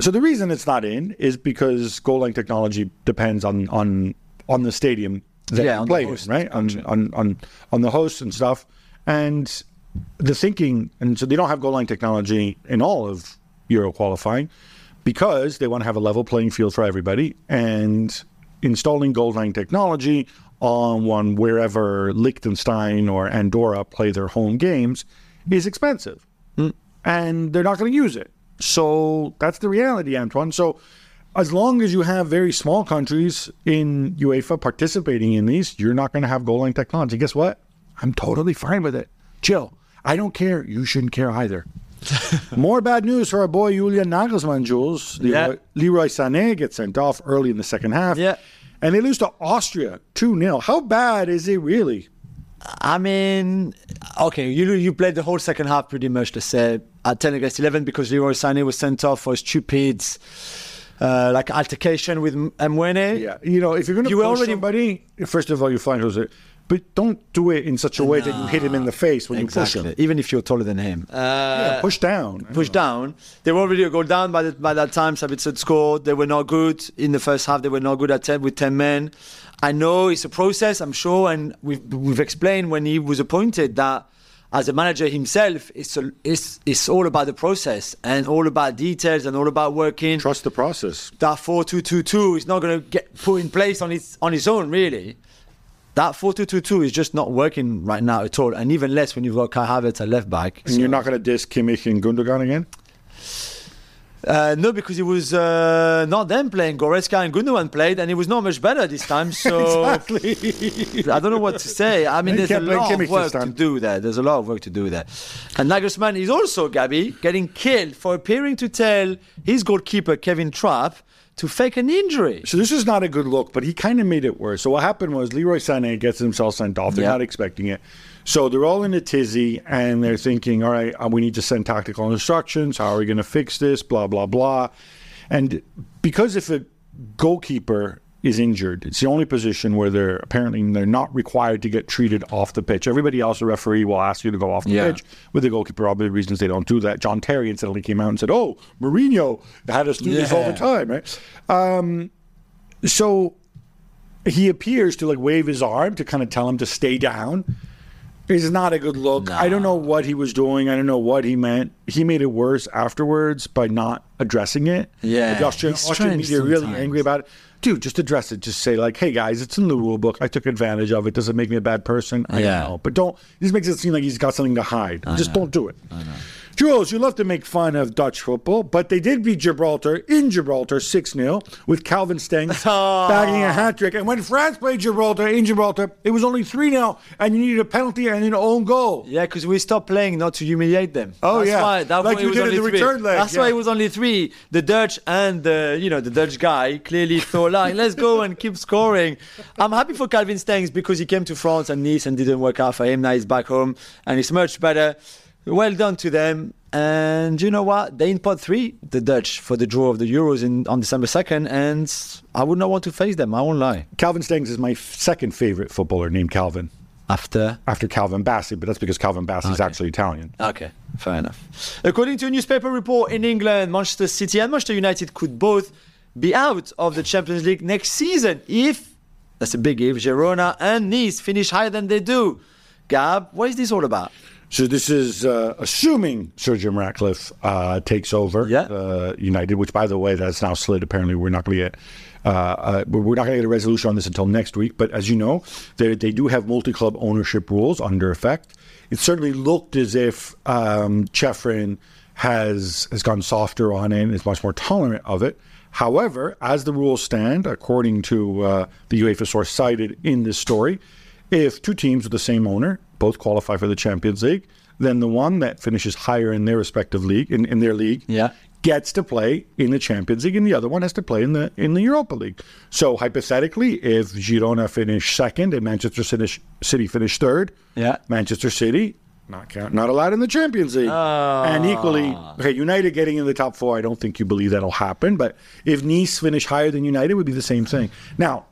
So the reason it's not in is because goal line technology depends on on on the stadium that Yeah, you play in, right? On, on on on the hosts and stuff. And the thinking, and so they don't have goal line technology in all of Euro qualifying because they want to have a level playing field for everybody. And installing goal line technology on one wherever Liechtenstein or Andorra play their home games is expensive, hmm. and they're not going to use it. So that's the reality, Antoine. So as long as you have very small countries in UEFA participating in these, you're not going to have goal line technology. Guess what? I'm totally fine with it. Chill. I don't care. You shouldn't care either. [LAUGHS] More bad news for our boy Julian Nagelsmann, Jules. Leroy, Yeah. Leroy Sané gets sent off early in the second half. Yeah. And they lose to Austria 2 0. How bad is it really? I mean, okay, you you played the whole second half pretty much the same at 10 against 11 because Leroy Sané was sent off for a stupid uh, like altercation with Mwene. Yeah. You know, if you're going to You push already- somebody, first of all, you find Jose, but don't do it in such a way that you hit him in the face when you push him. Even if you're taller than him. Uh, Yeah, push down. push down. They were already a goal down by, the, by that time. Sabitzer scored. They were not good in the first half. They were not good at 10 with 10 men. I know it's a process, I'm sure, and we've, we've explained when he was appointed that as a manager himself, it's, a, it's, it's all about the process and all about details and all about working. Trust the process. That 4 2 2 2 is not going to get put in place on its, on its own, really. That 4 2 2 2 is just not working right now at all, and even less when you've got Kai Havertz at left back. And you're not going to diss Kimmich and Gundogan again? Uh, no, because it was uh, not them playing. Goretzka and Gundogan played, and it was not much better this time. [LAUGHS] So exactly. I don't know what to say. I mean, there's a lot Kimmich of work to do there. There's a lot of work to do there. And Nagelsmann is also, Gabby, getting killed for appearing to tell his goalkeeper, Kevin Trapp, to fake an injury. So this is not a good look, but he kind of made it worse. So what happened was Leroy Sané gets himself sent off. They're Yeah. not expecting it. So they're all in a tizzy and they're thinking, all right, uh, we need to send tactical instructions. How are we going to fix this? Blah, blah, blah. And because if a goalkeeper is injured, it's the only position where they're apparently they're not required to get treated off the pitch. Everybody else, the referee will ask you to go off the Yeah. pitch. With the goalkeeper, obvious reasons they don't do that. John Terry incidentally came out and said, "Oh, Mourinho had us do this all the time." Right? Um, so he appears to like wave his arm to kind of tell him to stay down. It's not a good look. I don't know what he was doing. I don't know what he meant. He made it worse afterwards by not addressing it. Yeah, the Austrian, Austrian media really angry about it. Dude, just address it. Just say like, "Hey guys, it's in the rule book. I took advantage of it. Does it make me a bad person? I Yeah. don't know. But don't. This makes it seem like he's got something to hide. just don't do it." Jules, you love to make fun of Dutch football, but they did beat Gibraltar in Gibraltar 6 0 with Calvin Stengs [LAUGHS] ah. bagging a hat trick. And when France played Gibraltar in Gibraltar, it was only 3 0, and you needed a penalty and an own goal. Yeah, because we stopped playing not to humiliate them. Oh, That's yeah. why, that's Like why you it was did the three. return leg, That's why it was only three. The Dutch and the you know the Dutch guy clearly [LAUGHS] thought like let's go and keep scoring. I'm happy for Calvin Stengs because he came to France and Nice and didn't work out for him. Now he's back home and it's much better. Well done to them. And you know what? They in pot three, the Dutch, for the draw of the Euros in on December second, and I would not want to face them. I won't lie. Calvin Stengs is my f- second favorite footballer named Calvin After after Calvin Bassey, but that's because Calvin Bassey is actually Italian. Okay, fair enough. According to a newspaper report in England, Manchester City and Manchester United could both be out of the Champions League next season if, that's a big if, Girona and Nice finish higher than they do. Gab, what is this all about? So this is uh, assuming Sir Jim Ratcliffe uh, takes over Yeah. uh, United, which, by the way, that's now slid. Apparently, we're not going to get uh, uh, we're not going to get a resolution on this until next week. But as you know, they they do have multi-club ownership rules under effect. It certainly looked as if um, Ceferin has has gone softer on it and is much more tolerant of it. However, as the rules stand, according to uh, the UEFA source cited in this story, if two teams with the same owner both qualify for the Champions League, then the one that finishes higher in their respective league, in, in their league, Yeah. gets to play in the Champions League, and the other one has to play in the in the Europa League. So hypothetically, if Girona finish second and Manchester City, City finish third, Yeah. Manchester City not count, not allowed in the Champions League. Ah. And equally, okay, United getting in the top four, I don't think you believe that'll happen. But if Nice finish higher than United, it would be the same thing. Now,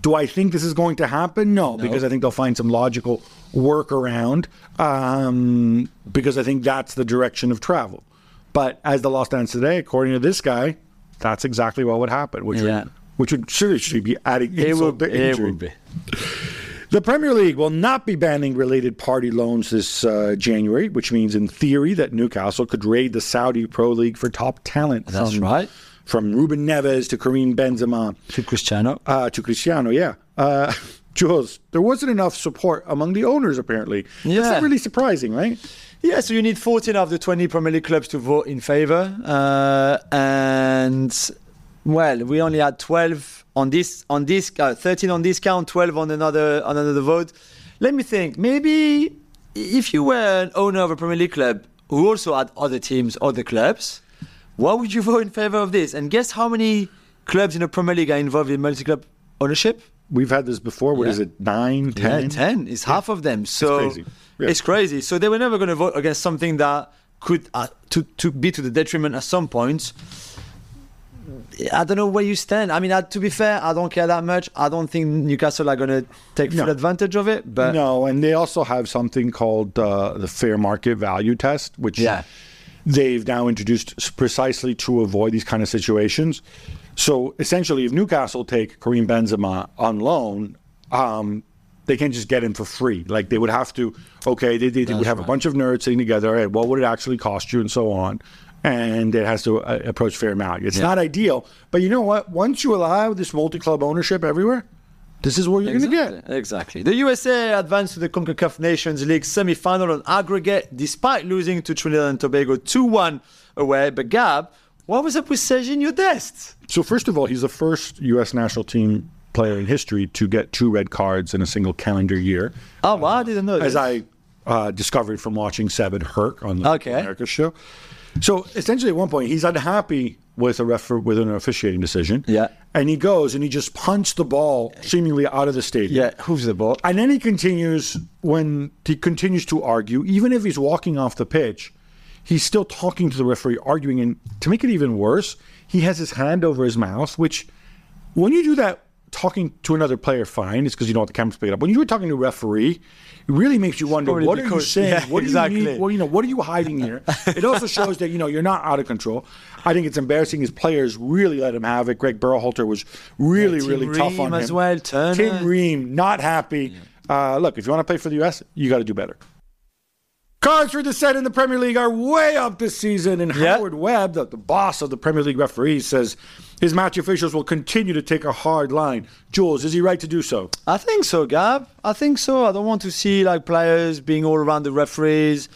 do I think this is going to happen? No, because I think they'll find some logical workaround. Um, because I think that's the direction of travel. But as the law stands today, according to this guy, that's exactly what would happen. Which Yeah. would, which would seriously be adding It insult will, to it injury. be. The Premier League will not be banning related party loans this uh, January, which means, in theory, that Newcastle could raid the Saudi Pro League for top talent. That's from, right. From Ruben Neves to Karim Benzema To Cristiano. uh, to Cristiano, yeah. Uh, [LAUGHS] Jules, there wasn't enough support among the owners, apparently. That's Yeah. not really surprising, right? Yeah, so you need 14 of the 20 Premier League clubs to vote in favour, uh, and well, we only had 12 on this on this uh, 13 on this count, 12 on another on another vote. Let me think. Maybe if you were an owner of a Premier League club who also had other teams, other clubs, why would you vote in favour of this? And guess how many clubs in the Premier League are involved in multi-club ownership? We've had this before. What Yeah. is it, nine, ten? Yeah, 10 is half of them. So crazy. Yeah. it's crazy. So they were never going to vote against something that could uh, to, to be to the detriment at some point. I don't know where you stand. I mean, uh, to be fair, I don't care that much. I don't think Newcastle are going to take full No. advantage of it. But no, and they also have something called uh, the fair market value test, which Yeah. They've now introduced precisely to avoid these kind of situations. So essentially, if Newcastle take Karim Benzema on loan, um, they can't just get him for free. Like they would have to, okay, they, they, they would have a bunch of nerds sitting together. Right, what would it actually cost you, and so on. And it has to uh, approach fair value. It's not ideal, but you know what? Once you allow this multi-club ownership everywhere, this is what you're going to get. Exactly. Exactly. The USA advanced to the CONCACAF Nations League semi-final on aggregate, despite losing to Trinidad and Tobago 2-1 away. But Gab, what was up with Sergiño Dest? So first of all, he's the first U.S. national team player in history to get two red cards in a single calendar year, Oh, wow, I didn't know as this. I uh, discovered from watching Seven Herc on the Okay. America show. So essentially, at one point, he's unhappy with a refer- with an officiating decision. Yeah. and he goes and he just punched the ball seemingly out of the stadium. Yeah, who's the ball? And then he continues when he continues to argue, even if he's walking off the pitch, he's still talking to the referee, arguing. And to make it even worse, he has his hand over his mouth, which when you do that talking to another player, fine, it's because you don't want the cameras pick it up. When you were talking to a referee, it really makes you wonder what are you saying? yeah, what do exactly. you need? Well, you know, what are you hiding here? it also shows that you know you're not out of control. I think it's embarrassing. His players really let him have it. Greg Berhalter was really, Tim really tough on Ream him as well, Turner. Tim Ream, not happy. Uh, look, if you want to play for the U.S., you got to do better. Cards for the set in the Premier League are way up this season, and Yeah. Howard Webb, the, the boss of the Premier League referees, says his match officials will continue to take a hard line. Jules, is he right to do so? I think so, Gab. I think so. I don't want to see like players being all around the referees,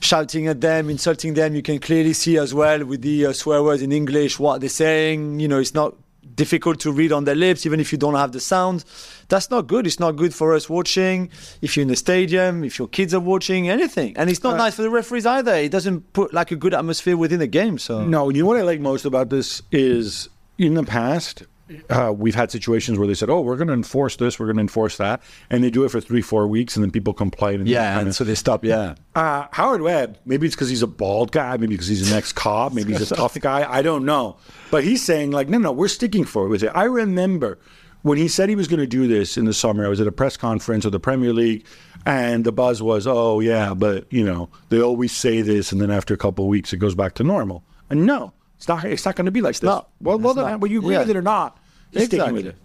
shouting at them, insulting them. You can clearly see as well with the uh, swear words in English what they're saying. You know, it's not difficult to read on their lips, even if you don't have the sound. That's not good. It's not good for us watching. If you're in the stadium, if your kids are watching, anything, and it's not uh, nice for the referees either. It doesn't put like a good atmosphere within the game. So No, you know what I like most about this is in the past, uh, we've had situations where they said, "Oh, we're going to enforce this, we're going to enforce that," and they do it for three, four weeks, and then people complain. And yeah, and so they stop. Yeah. Uh, Howard Webb, maybe it's because he's a bald guy, maybe because he's an ex cop, maybe he's a [LAUGHS] tough guy. I don't know. But he's saying, like, no, no, we're sticking for it with it. I remember when he said he was going to do this in the summer, I was at a press conference of the Premier League, and the buzz was, oh, yeah, but, you know, they always say this, and then after a couple of weeks, it goes back to normal. And no, it's not, it's not going to be like this. not. well, It's not. whether you agree Yeah. with it or not, he's sticking with it.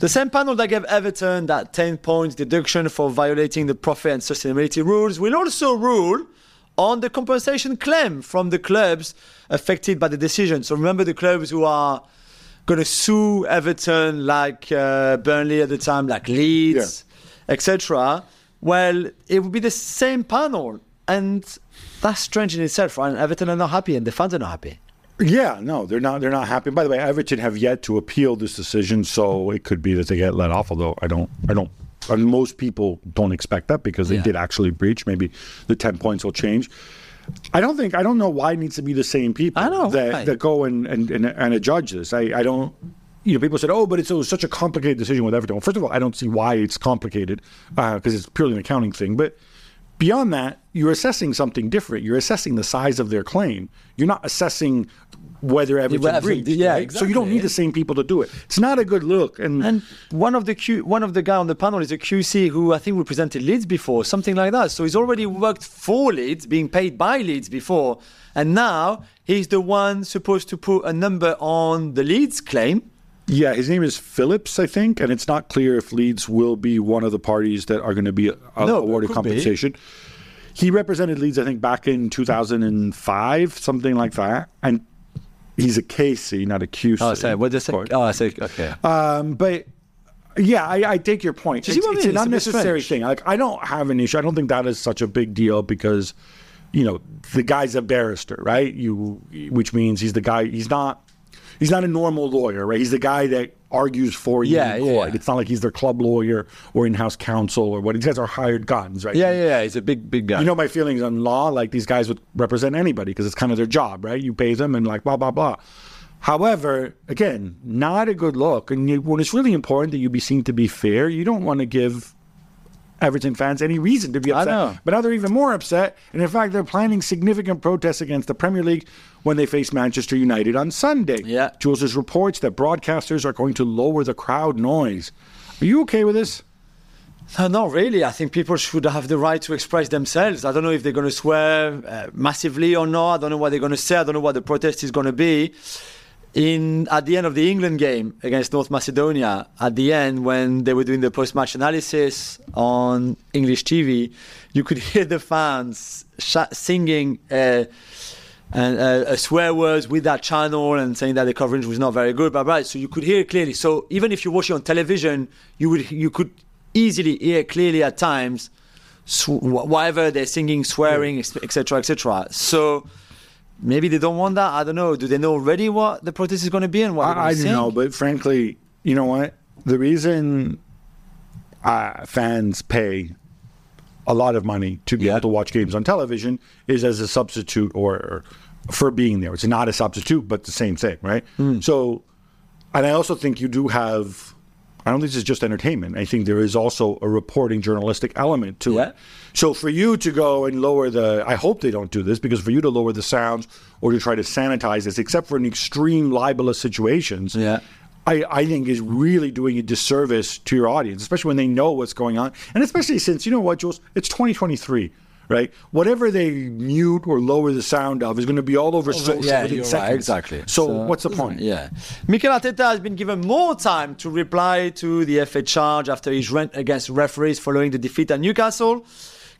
The same panel that gave Everton that 10 points deduction for violating the profit and sustainability rules will also rule on the compensation claim from the clubs affected by the decision. So remember the clubs who are going to sue Everton, like uh, Burnley at the time, like Leeds, etc. Well, it would be the same panel. And that's strange in itself, right? And Everton are not happy and the fans are not happy. Yeah, no, they're not. They're not happy. By the way, Everton have yet to appeal this decision, so it could be that they get let off. Although I don't, I don't. And most people don't expect that because they Yeah. did actually breach. Maybe the ten points will change. I don't think. I don't know why it needs to be the same people I know, that right. that go and and and, and judge this. I, I don't. You know, people said, "Oh, but it's, it was such a complicated decision with Everton." Well, first of all, I don't see why it's complicated uh, because it's purely an accounting thing. But beyond that, you're assessing something different. You're assessing the size of their claim. You're not assessing whether Everton whether- breached. yeah, right? So you don't need the same people to do it. It's not a good look. And, And one of the Q, one of the guy on the panel is a QC who I think represented Leeds before, something like that. So he's already worked for Leeds, being paid by Leeds before, and now he's the one supposed to put a number on the Leeds claim. yeah, his name is Phillips, I think, and it's not clear if Leeds will be one of the parties that are going to be uh, No, awarded could be. compensation. He represented Leeds, I think, back in 2005, something like that. And he's a KC, not a QC. Oh, sorry, what does it? say? Oh, I say okay. Um, but yeah, I, I take your point. It's, I it's an It's a bit unnecessary thing. Like I don't have an issue. I don't think that is such a big deal because, you know, the guy's a barrister, right? You, which means he's the guy. He's not. He's not a normal lawyer, right? He's the guy that argues for you Yeah, court. yeah. It's not like he's their club lawyer or in-house counsel or what. These guys are hired guns, right? Yeah, yeah, yeah. He's a big, big guy. You know my feelings on law. Like these guys would represent anybody because it's kind of their job, right? You pay them and like blah blah blah. However, again, not a good look. And you, when it's really important that you be seen to be fair, you don't want to give Everton fans any reason to be upset. But now they're even more upset. And in fact, they're planning significant protests against the Premier League when they face Manchester United on Sunday. Yeah. Jules reports that broadcasters are going to lower the crowd noise. Are you okay with this? No, not really. I think people should have the right to express themselves. I don't know if they're going to swear uh, massively or not. I don't know what they're going to say. I don't know what the protest is going to be. In at the end of the England game against North Macedonia, at the end when they were doing the post-match analysis on English TV, you could [LAUGHS] hear the fans sh- singing. Uh, and uh, swear words with that channel and saying that the coverage was not very good, blah, blah. So you could hear it clearly. So even if you watch it on television, you would you could easily hear clearly at times sw- whatever they're singing, swearing, etc., etc. So maybe they don't want that. I don't know. Do they know already what the protest is going to be and what I, I don't know, but frankly, you know what? The reason uh, fans pay a lot of money to be Yeah. able to watch games on television is as a substitute or, or for being there. It's not a substitute, but the same thing, right? Hmm. So, and I also think you do have. I don't think this is just entertainment. I think there is also a reporting journalistic element to Yeah. it. So for you to go and lower the, I hope they don't do this because for you to lower the sounds or to try to sanitize this, except for in extreme libelous situations, Yeah. I, I think is really doing a disservice to your audience, especially when they know what's going on, and especially since you know what, Jules, it's 2023. Right, whatever they mute or lower the sound of is going to be all over social yeah, within you're right, exactly. So, So- what's the point? Yeah. Mikel Arteta has been given more time to reply to the FA charge after his rant against referees following the defeat at Newcastle.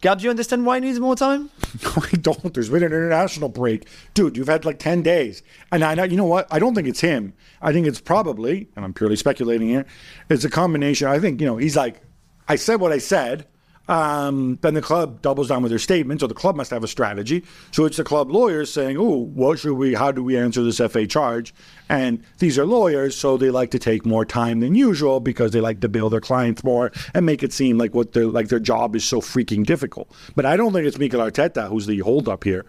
Gab, do you understand why he needs more time? [LAUGHS] No, I don't. There's been an international break, dude. You've had like ten days, and I know you know what? I don't think it's him. I think it's probably, and I'm purely speculating here. It's a combination. I think you know he's like, I said what I said. Um, then the club doubles down with their statement, so the club must have a strategy. So it's the club lawyers saying, "Oh, what should we? How do we answer this FA charge?" And these are lawyers, so they like to take more time than usual because they like to bill their clients more and make it seem like what their like their job is so freaking difficult. But I don't think it's Mikel Arteta who's the holdup here.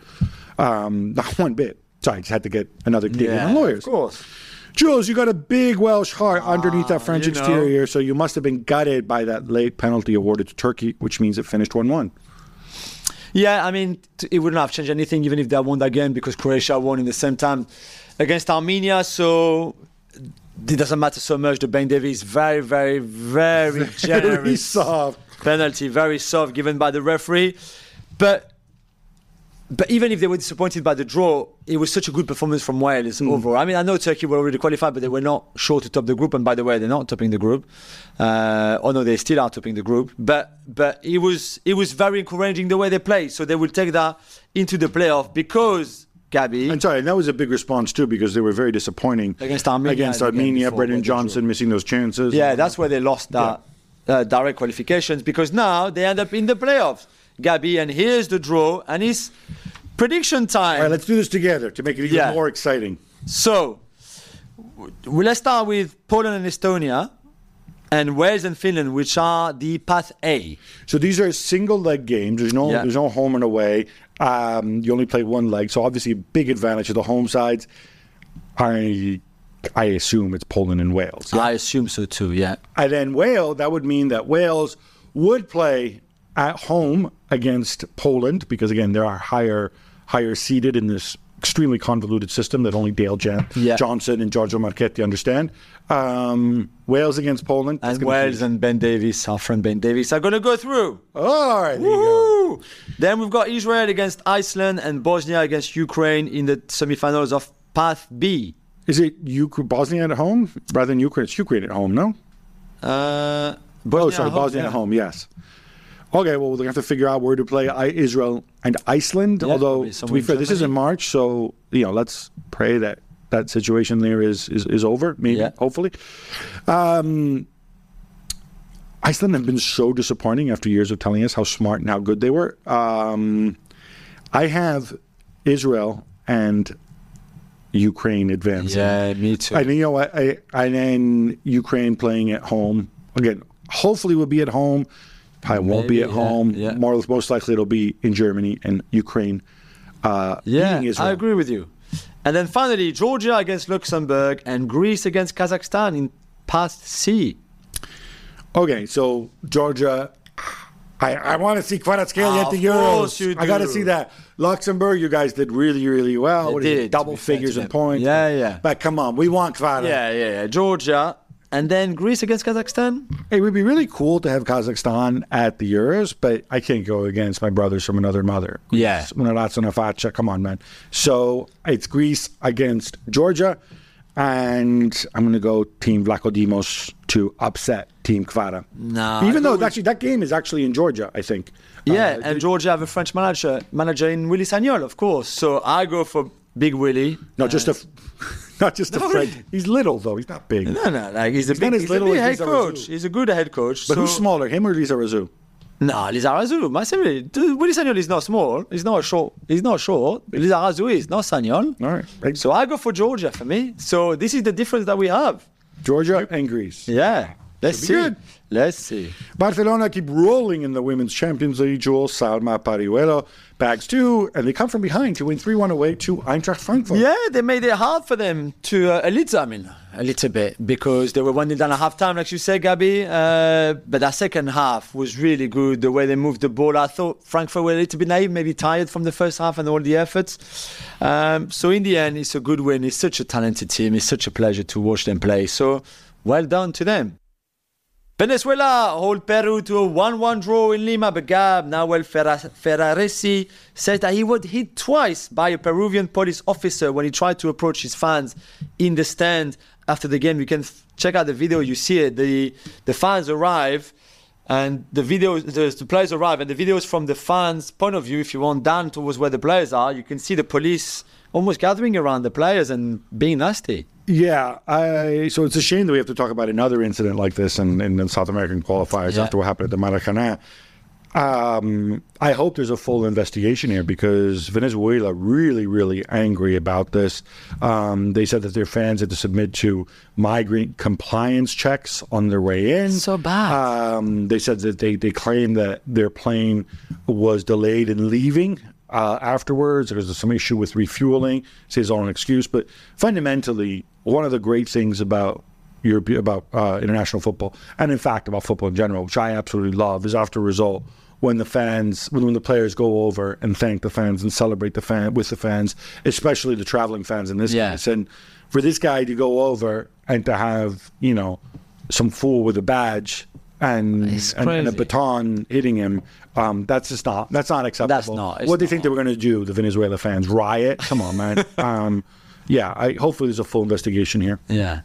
Um, [LAUGHS] not one bit. Sorry, I just had to get another dig in on lawyers. Of course. Jules, you got a big Welsh heart underneath that French Ah, you know. exterior, so you must have been gutted by that late penalty awarded to Turkey, which means it finished 1 1. Yeah, I mean, it wouldn't have changed anything even if they won that game because Croatia won in the same time against Armenia. So it doesn't matter so much. The Ben Davies very, very, very [LAUGHS] Very generous soft. penalty, very soft given by the referee. But but even if they were disappointed by the draw, it was such a good performance from Wales Hmm. overall. I mean, I know Turkey were already qualified, but they were not sure to top the group. And by the way, they're not topping the group. Uh, oh no, they still are topping the group. But but it was it was very encouraging the way they played. So they will take that into the playoff because Gabby. And sorry, and that was a big response too because they were very disappointing Against Armenia Against Armenia, before, Brennan where they drew. Johnson missing those chances. Yeah, that's where they lost that uh, direct qualifications because now they end up in the playoffs. Gabby, and here's the draw, and it's prediction time. All right, let's do this together to make it even Yeah. more exciting. So, w- let's start with Poland and Estonia, and Wales and Finland, which are the path A. So these are single leg games. There's no Yeah. there's no home and away. Um, you only play one leg, so obviously a big advantage of the home sides. I I assume it's Poland and Wales. I assume so too. Yeah. And then Wales, that would mean that Wales would play at home against Poland because again they are higher higher seated in this extremely convoluted system that only Dale Jan- Yeah. Johnson and Giorgio Marchetti understand. Um, Wales against Poland. And gonna be- Wales and Ben Davies, our friend Ben Davies, are going to go through. All right. there you go. Then we've got Israel against Iceland and Bosnia against Ukraine in the semifinals of Path B. Is it Ukraine, Bosnia at home rather than Ukraine? It's Ukraine at home, no? Uh, Oh, sorry, at home, Bosnia yeah. at home. Yes. Okay, well, we're going to have to figure out where to play I, Israel and Iceland. Yeah, although, to be fair, this is in March, so you know, let's pray that that situation there is is, is over. Maybe, Yeah. hopefully. Um, Iceland have been so disappointing after years of telling us how smart and how good they were. Um, I have Israel and Ukraine advancing. Yeah, me too. And you know what? I, and then Ukraine playing at home again. Hopefully, we'll be at home. Probably won't be at yeah, home. yeah. More, most likely, it'll be in Germany and Ukraine. Uh, yeah. I agree with you. And then finally, Georgia against Luxembourg and Greece against Kazakhstan in past C. Okay, so Georgia. I, I want to see Kvaratskhelia at the Euros. I got to see that. Luxembourg, you guys did really, really well. They What it, did, to double figures in points. Yeah, yeah. But come on, we want Kvara. Yeah, yeah, yeah. Georgia. And then Greece against Kazakhstan? It would be really cool to have Kazakhstan at the Euros, but I can't go against my brothers from another mother. Yeah. Una razza, una faccia. Come on, man. So it's Greece against Georgia, and I'm going to go Team Vlachodimos to upset Team Kvara. No, Even though actually that game is actually in Georgia, I think. Yeah, Uh, and Georgia have a French manager, manager in Willy Sagnol, of course. So I go for Big Willy. no, just a, [LAUGHS] not just a No, French. really. He's little though. He's not big. No, no, like he's a He's big, he's little a big head Lisa coach. He's a good head coach. But so, who's smaller, him or Lisa Razou? No, Lisa Razou, massively. Willy Sagnol is not small. He's not short. He's not short. Lisa Razou is not Sagnol. All right, right. So I go for Georgia for me. So this is the difference that we have. Georgia and Greece. Yeah. Let's see. good. Let's see. Barcelona keep rolling in the Women's Champions League. Jules Salma Paralluelo bags two, and they come from behind to win 3 1 away to Eintracht Frankfurt. Yeah, they made it hard for them to uh, a little. I mean, a little bit because they were one nil down at half time, like you said, Gabby. Uh, but that second half was really good. The way they moved the ball, I thought Frankfurt were a little bit naive, maybe tired from the first half and all the efforts. Um, so in the end, it's a good win. It's such a talented team. It's such a pleasure to watch them play. So well done to them. Venezuela hold Peru to a 1-1 draw in Lima, but Gab Nahuel Ferraresi says that he was hit twice by a Peruvian police officer when he tried to approach his fans in the stand after the game. You can f- check out the video, you see it. The, the fans arrive and the video, the, the players arrive, and the video is from the fans' point of view. If you want down towards where the players are, you can see the police almost gathering around the players and being nasty. Yeah, I, so it's a shame that we have to talk about another incident like this in, in the South American qualifiers Yeah. after what happened at the Maracanã. Um, I hope there's a full investigation here because Venezuela really, really angry about this. Um, they said that their fans had to submit to migrant compliance checks on their way in. So bad. Um, they said that they, they claimed that their plane was delayed in leaving uh, afterwards. There was some issue with refueling. It's his own excuse, but fundamentally, one of the great things about Europe, about uh, international football, and in fact about football in general, which I absolutely love, is after a result when the fans, when, when the players go over and thank the fans and celebrate the fan with the fans, especially the traveling fans in this Yeah. case, and for this guy to go over and to have you know some fool with a badge and and, and a baton hitting him. Um, that's just not that's not acceptable. That's not- What do you think they were going to do? The Venezuela fans riot? Come on, man. [LAUGHS] um, yeah, I, hopefully there's a full investigation here. Yeah.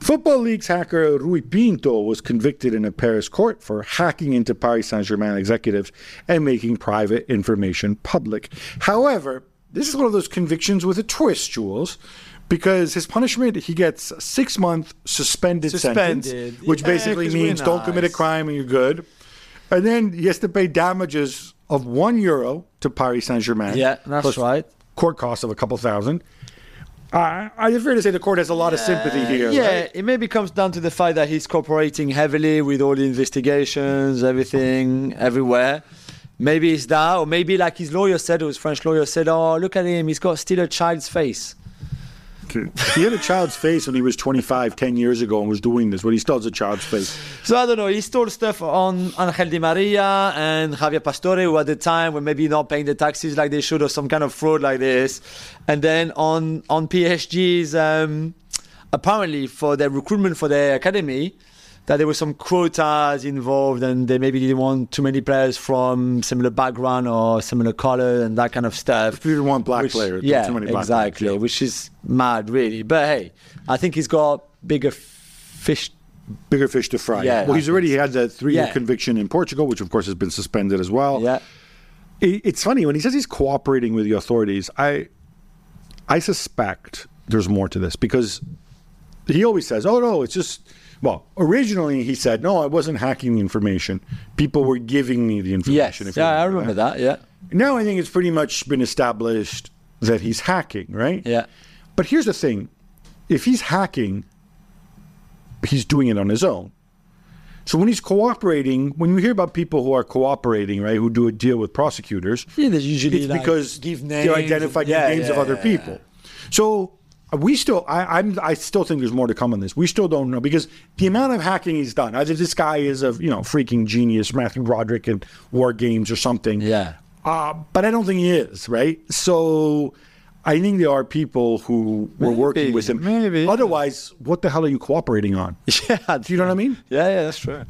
Football Leaks hacker Rui Pinto was convicted in a Paris court for hacking into Paris Saint Germain executives and making private information public. However, this is one of those convictions with a twist, Jules, because his punishment, he gets a six month suspended, Suspended. sentence, which Yeah, basically means don't commit a crime and you're good. And then he has to pay damages of one euro to Paris Saint Germain. Yeah, that's right. Court costs of a couple thousand. I I fair to say the court has a lot of sympathy here. Yeah, right? it maybe comes down to the fact that he's cooperating heavily with all the investigations, everything, everywhere. Maybe it's that, or maybe like his lawyer said, or his French lawyer said, "Oh, look at him, he's got still a child's face." He had a child's face when he was 25, 10 years ago and was doing this, but he still has a child's face. So I don't know. He stole stuff on Angel Di Maria and Javier Pastore, who at the time were maybe not paying the taxes like they should, or some kind of fraud like this. And then on on PSG's um, apparently for their recruitment for their academy, that there were some quotas involved and they maybe didn't want too many players from similar background or similar color and that kind of stuff. If you didn't want black Which- players, yeah, too many black exactly, players, yeah. which is mad, really. But hey, I think he's got bigger fish. Bigger fish to fry. Yeah, well, he's already had that three-year Yeah. conviction in Portugal, which of course has been suspended as well. Yeah, it's funny when he says he's cooperating with the authorities. I, I suspect there's more to this because he always says, "Oh no, it's just." Well, originally he said, "No, I wasn't hacking the information. People were giving me the yes, information." if you yeah, I remember that. Yeah, Now I think it's pretty much been established that he's hacking, right? yeah, But here's the thing: if he's hacking, he's doing it on his own. So when he's cooperating, when you hear about people who are cooperating, right, who do a deal with prosecutors, yeah. There's usually it's like, because give names, identify yeah, names of other yeah, people. So we still, I, I'm, I still think there's more to come on this. We still don't know because the amount of hacking he's done. Either this guy is a you know freaking genius, Matthew Broderick and War Games or something. Yeah. Uh, but I don't think he is, right? So I think there are people who were working with him. maybe. Otherwise, what the hell are you cooperating on? [LAUGHS] Yeah, Do you know what I mean? Yeah, yeah, that's true.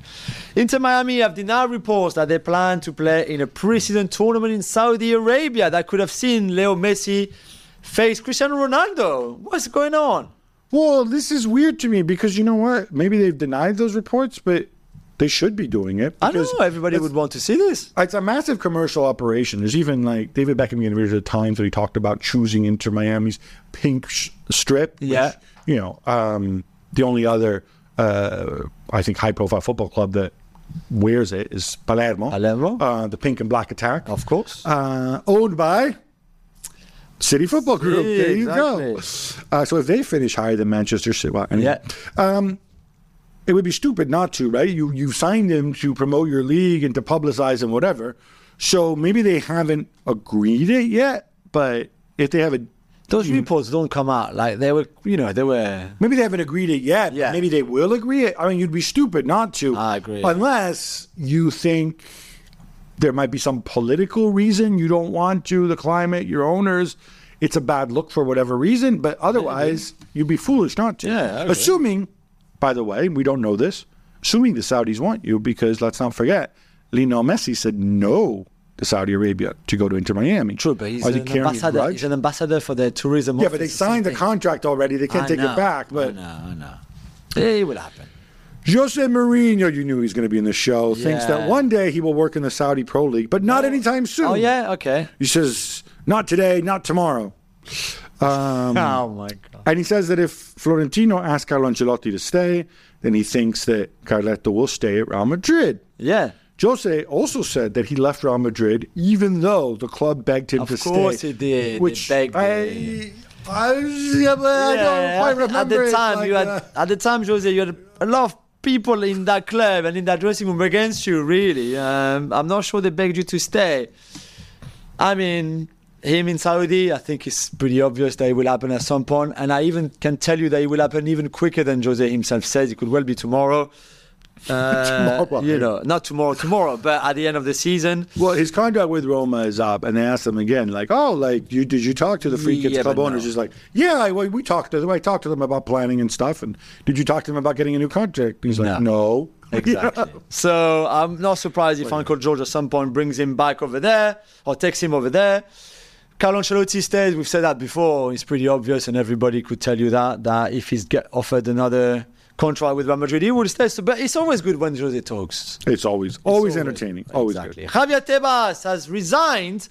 Inter Miami have denied reports that they plan to play in a pre-season tournament in Saudi Arabia that could have seen Leo Messi face Cristiano Ronaldo. What's going on? Well, this is weird to me because you know what? Maybe they've denied those reports, but they should be doing it. I don't know everybody would want to see this. It's a massive commercial operation. There's even like David Beckham gave interviews at times where he talked about choosing Inter Miami's pink sh- strip. which, Yeah. you know, um, the only other, uh, I think, high profile football club that wears it is Palermo. Palermo. Uh, the pink and black attack. Of course. Uh, owned by City Football Group. Yeah, there you go. Uh, so if they finish higher than Manchester City, well, anyway. Yeah. Um, it would be stupid not to, right? You you signed him to promote your league and to publicize and whatever. So maybe they haven't agreed it yet, but if they have a Those reports don't come out like they were. You know, they were. maybe they haven't agreed it yet. Yeah. Maybe they will agree it. I mean, you'd be stupid not to. I agree. Unless you think there might be some political reason you don't want to, the climate, your owners. It's a bad look for whatever reason, but otherwise, you'd be foolish not to. Yeah. Assuming, by the way, we don't know this, assuming the Saudis want you, because let's not forget, Lionel Messi said no to Saudi Arabia to go to Inter Miami. True, but he's Are an ambassador. He's an ambassador for the tourism. Yeah, but they signed the contract already. They can't I take know, it back. I But know, I know. It will happen. Jose Mourinho, you knew he was going to be in the show, thinks that one day he will work in the Saudi Pro League, but not anytime soon. Oh yeah, okay. He says, not today, not tomorrow. Um, [LAUGHS] oh my god. and he says that if Florentino asks Carlo Ancelotti to stay, then he thinks that Carletto will stay at Real Madrid. Yeah. Jose also said that he left Real Madrid even though the club begged him Of to stay. Of course he did. They Which begged I, him. I, yeah, I don't quite remember. at the time, like, you had uh, at the time, Jose, you had a lot of people in that club and in that dressing room against you. Really, um, I'm not sure they begged you to stay. I mean, him in Saudi, I think it's pretty obvious that it will happen at some point, and I even can tell you that it will happen even quicker than Jose himself says. It could well be tomorrow. Uh, Tomorrow. you know, not tomorrow, tomorrow, but at the end of the season. Well, his contract with Roma is up, and they asked him again, like, "Oh, like, you, did you talk to the Friedkins Yeah, Club owners?" no. He's like, "Yeah, I, we we talked to them. I talked to them about planning and stuff. And did you talk to them about getting a new contract?" He's like, "No." [LAUGHS] Exactly. so I'm not surprised if Uncle George at some point brings him back over there or takes him over there. Carlo Ancelotti stays. We've said that before. It's pretty obvious, and everybody could tell you that that if he's get offered another contract with Real Madrid, he will stay. So, but it's always good when Jose talks. It's always always entertaining, always exactly. good. Javier Tebas has resigned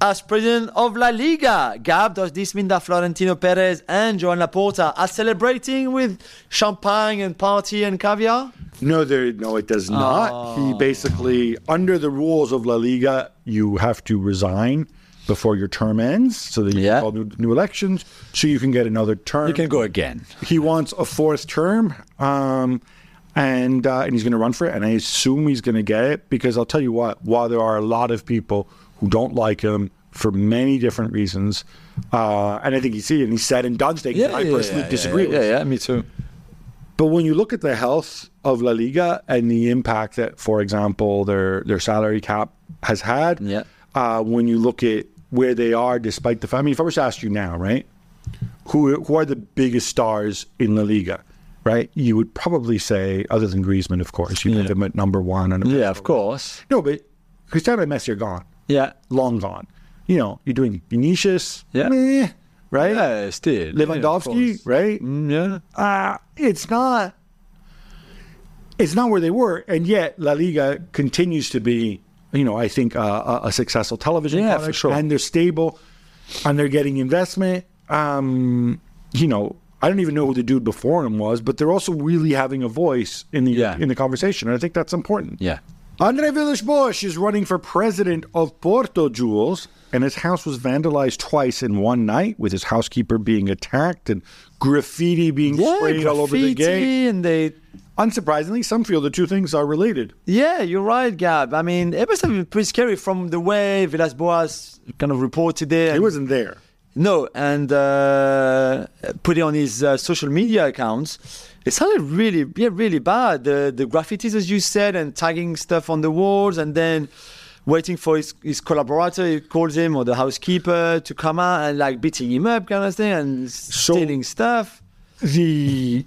as president of La Liga. Gab, does this mean that Florentino Perez and Joan Laporta are celebrating with champagne and party and caviar? No, there, no, it does not. Oh. He basically, under the rules of La Liga, you have to resign before your term ends, so that you Yeah. can call new, new elections, so you can get another term. You can go again. he wants a fourth term, um, and uh, and he's going to run for it. And I assume he's going to get it because I'll tell you what. While there are a lot of people who don't like him for many different reasons, Uh, and I think you see it, and he said and done things that I personally disagree yeah, with. Yeah, yeah, me too. But when you look at the health of La Liga and the impact that, for example, their their salary cap has had, Yeah. uh, when you look at where they are, despite the, fact. I mean, if I was to ask you now, right, who who are the biggest stars in La Liga, right? You would probably say, other than Griezmann, of course, you put them at number one. And Yeah, of course. no, but Cristiano and Messi are gone, Yeah. long gone. You know, you're doing Vinicius, Yeah. meh, right? Yeah, still. Lewandowski, Yeah, right? Mm, yeah. uh, it's not it's not where they were and yet la liga continues to be you know i think uh, a, a successful television Yeah, for product, sure. and they're stable and they're getting investment um, you know i don't even know who the dude before him was but they're also really having a voice in the Yeah. in the conversation and i think that's important Yeah. Andre Villas-Boas is running for president of Porto, Jules, and his house was vandalized twice in one night, with his housekeeper being attacked and graffiti being Yeah, sprayed all over the gate. and they Unsurprisingly, some feel the two things are related. Yeah, you're right, Gab. I mean, it must have been pretty scary from the way Villas Boas kind of reported it. He wasn't there. No, and uh, put it on his uh, social media accounts. It sounded really, yeah, really bad. The the graffitis, as you said, and tagging stuff on the walls, and then waiting for his, his collaborator, he calls him, or the housekeeper to come out and like beating him up, kind of thing, and stealing stuff. The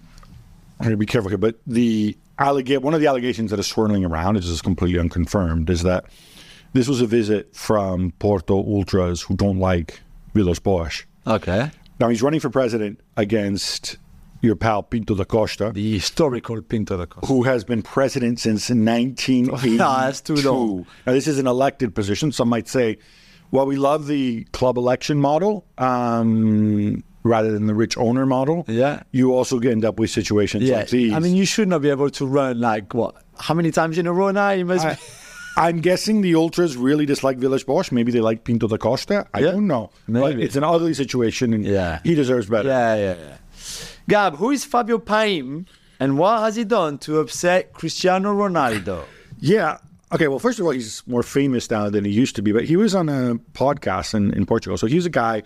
I'm going to be careful here, but the allegate one of the allegations that is swirling around, is completely unconfirmed, is that this was a visit from Porto ultras who don't like Villas-Boas. Okay. Now he's running for president against your pal Pinto da Costa. The historical Pinto da Costa. who has been president since 1982. [LAUGHS] that's too long. Now, this is an elected position. Some might say, well, we love the club election model um, rather than the rich owner model. Yeah. You also end up with situations Yeah, like these. I mean, you should not be able to run like what? How many times in a row now? You must. I. [LAUGHS] I'm guessing the ultras really dislike Villas Boas. Maybe they like Pinto da Costa. I Yeah, don't know. But it's an ugly situation, and Yeah. he deserves better. Yeah, yeah, yeah. Gab, who is Fabio Paim, and what has he done to upset Cristiano Ronaldo? [SIGHS] Yeah. Okay. Well, first of all, he's more famous now than he used to be, but he was on a podcast in, in Portugal. So he was a guy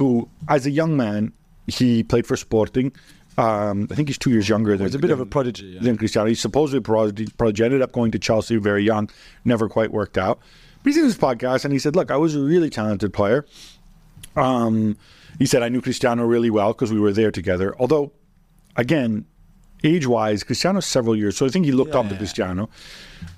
who, as a young man, he played for Sporting. Um, I think he's two years younger than. He's a bit of a prodigy. Yeah. than Cristiano. He's supposedly a prodigy, prodigy. Ended up going to Chelsea very young. Never quite worked out. But he's in this podcast and he said, "Look, I was a really talented player. Um, he said I knew Cristiano really well because we were there together. Although, again, age-wise, Cristiano's several years, so I think he looked up to Cristiano.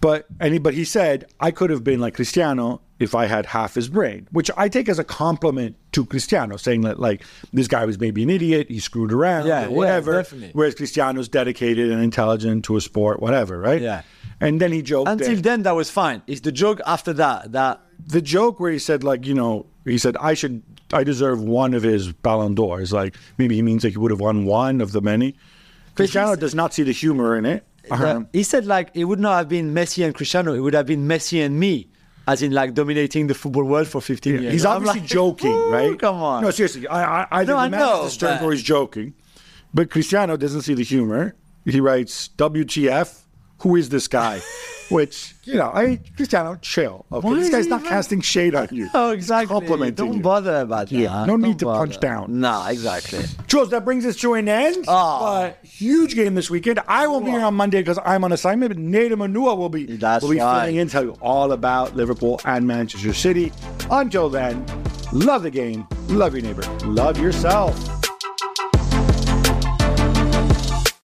But and he, but he said I could have been like Cristiano if I had half his brain, which I take as a compliment to Cristiano, saying that like this guy was maybe an idiot, he screwed around, Yeah, or yeah, whatever. definitely. Whereas Cristiano's dedicated and intelligent to a sport, whatever, right? Yeah. And then he joked Until that- then, that was fine. It's the joke after that that the joke where he said like you know he said I should I deserve one of his Ballon d'Ors. Like maybe he means like he would have won one of the many. Cristiano does not see the humor in it. Um, he said like it would not have been Messi and Cristiano. It would have been Messi and me, as in like dominating the football world for 15 years. he's obviously like, [LAUGHS] joking, right? Come on. No, seriously. I, I, either No, the I know, is but- or he's joking. But Cristiano doesn't see the humor. He writes WTF. Who is this guy? [LAUGHS] Which you know, I Cristiano, chill. Okay, Why this guy's not even- casting shade on you. [LAUGHS] Oh, He's exactly. complimenting Don't you. bother about that. Yeah, no Don't need to bother. punch down. No, exactly. Jules, that brings us to an end. Oh. But huge game this weekend. I won't be here on Monday because I'm on assignment, but Nate Manua will be, That's will be right. filling in, tell you all about Liverpool and Manchester City. Until then, love the game, love your neighbor, love yourself.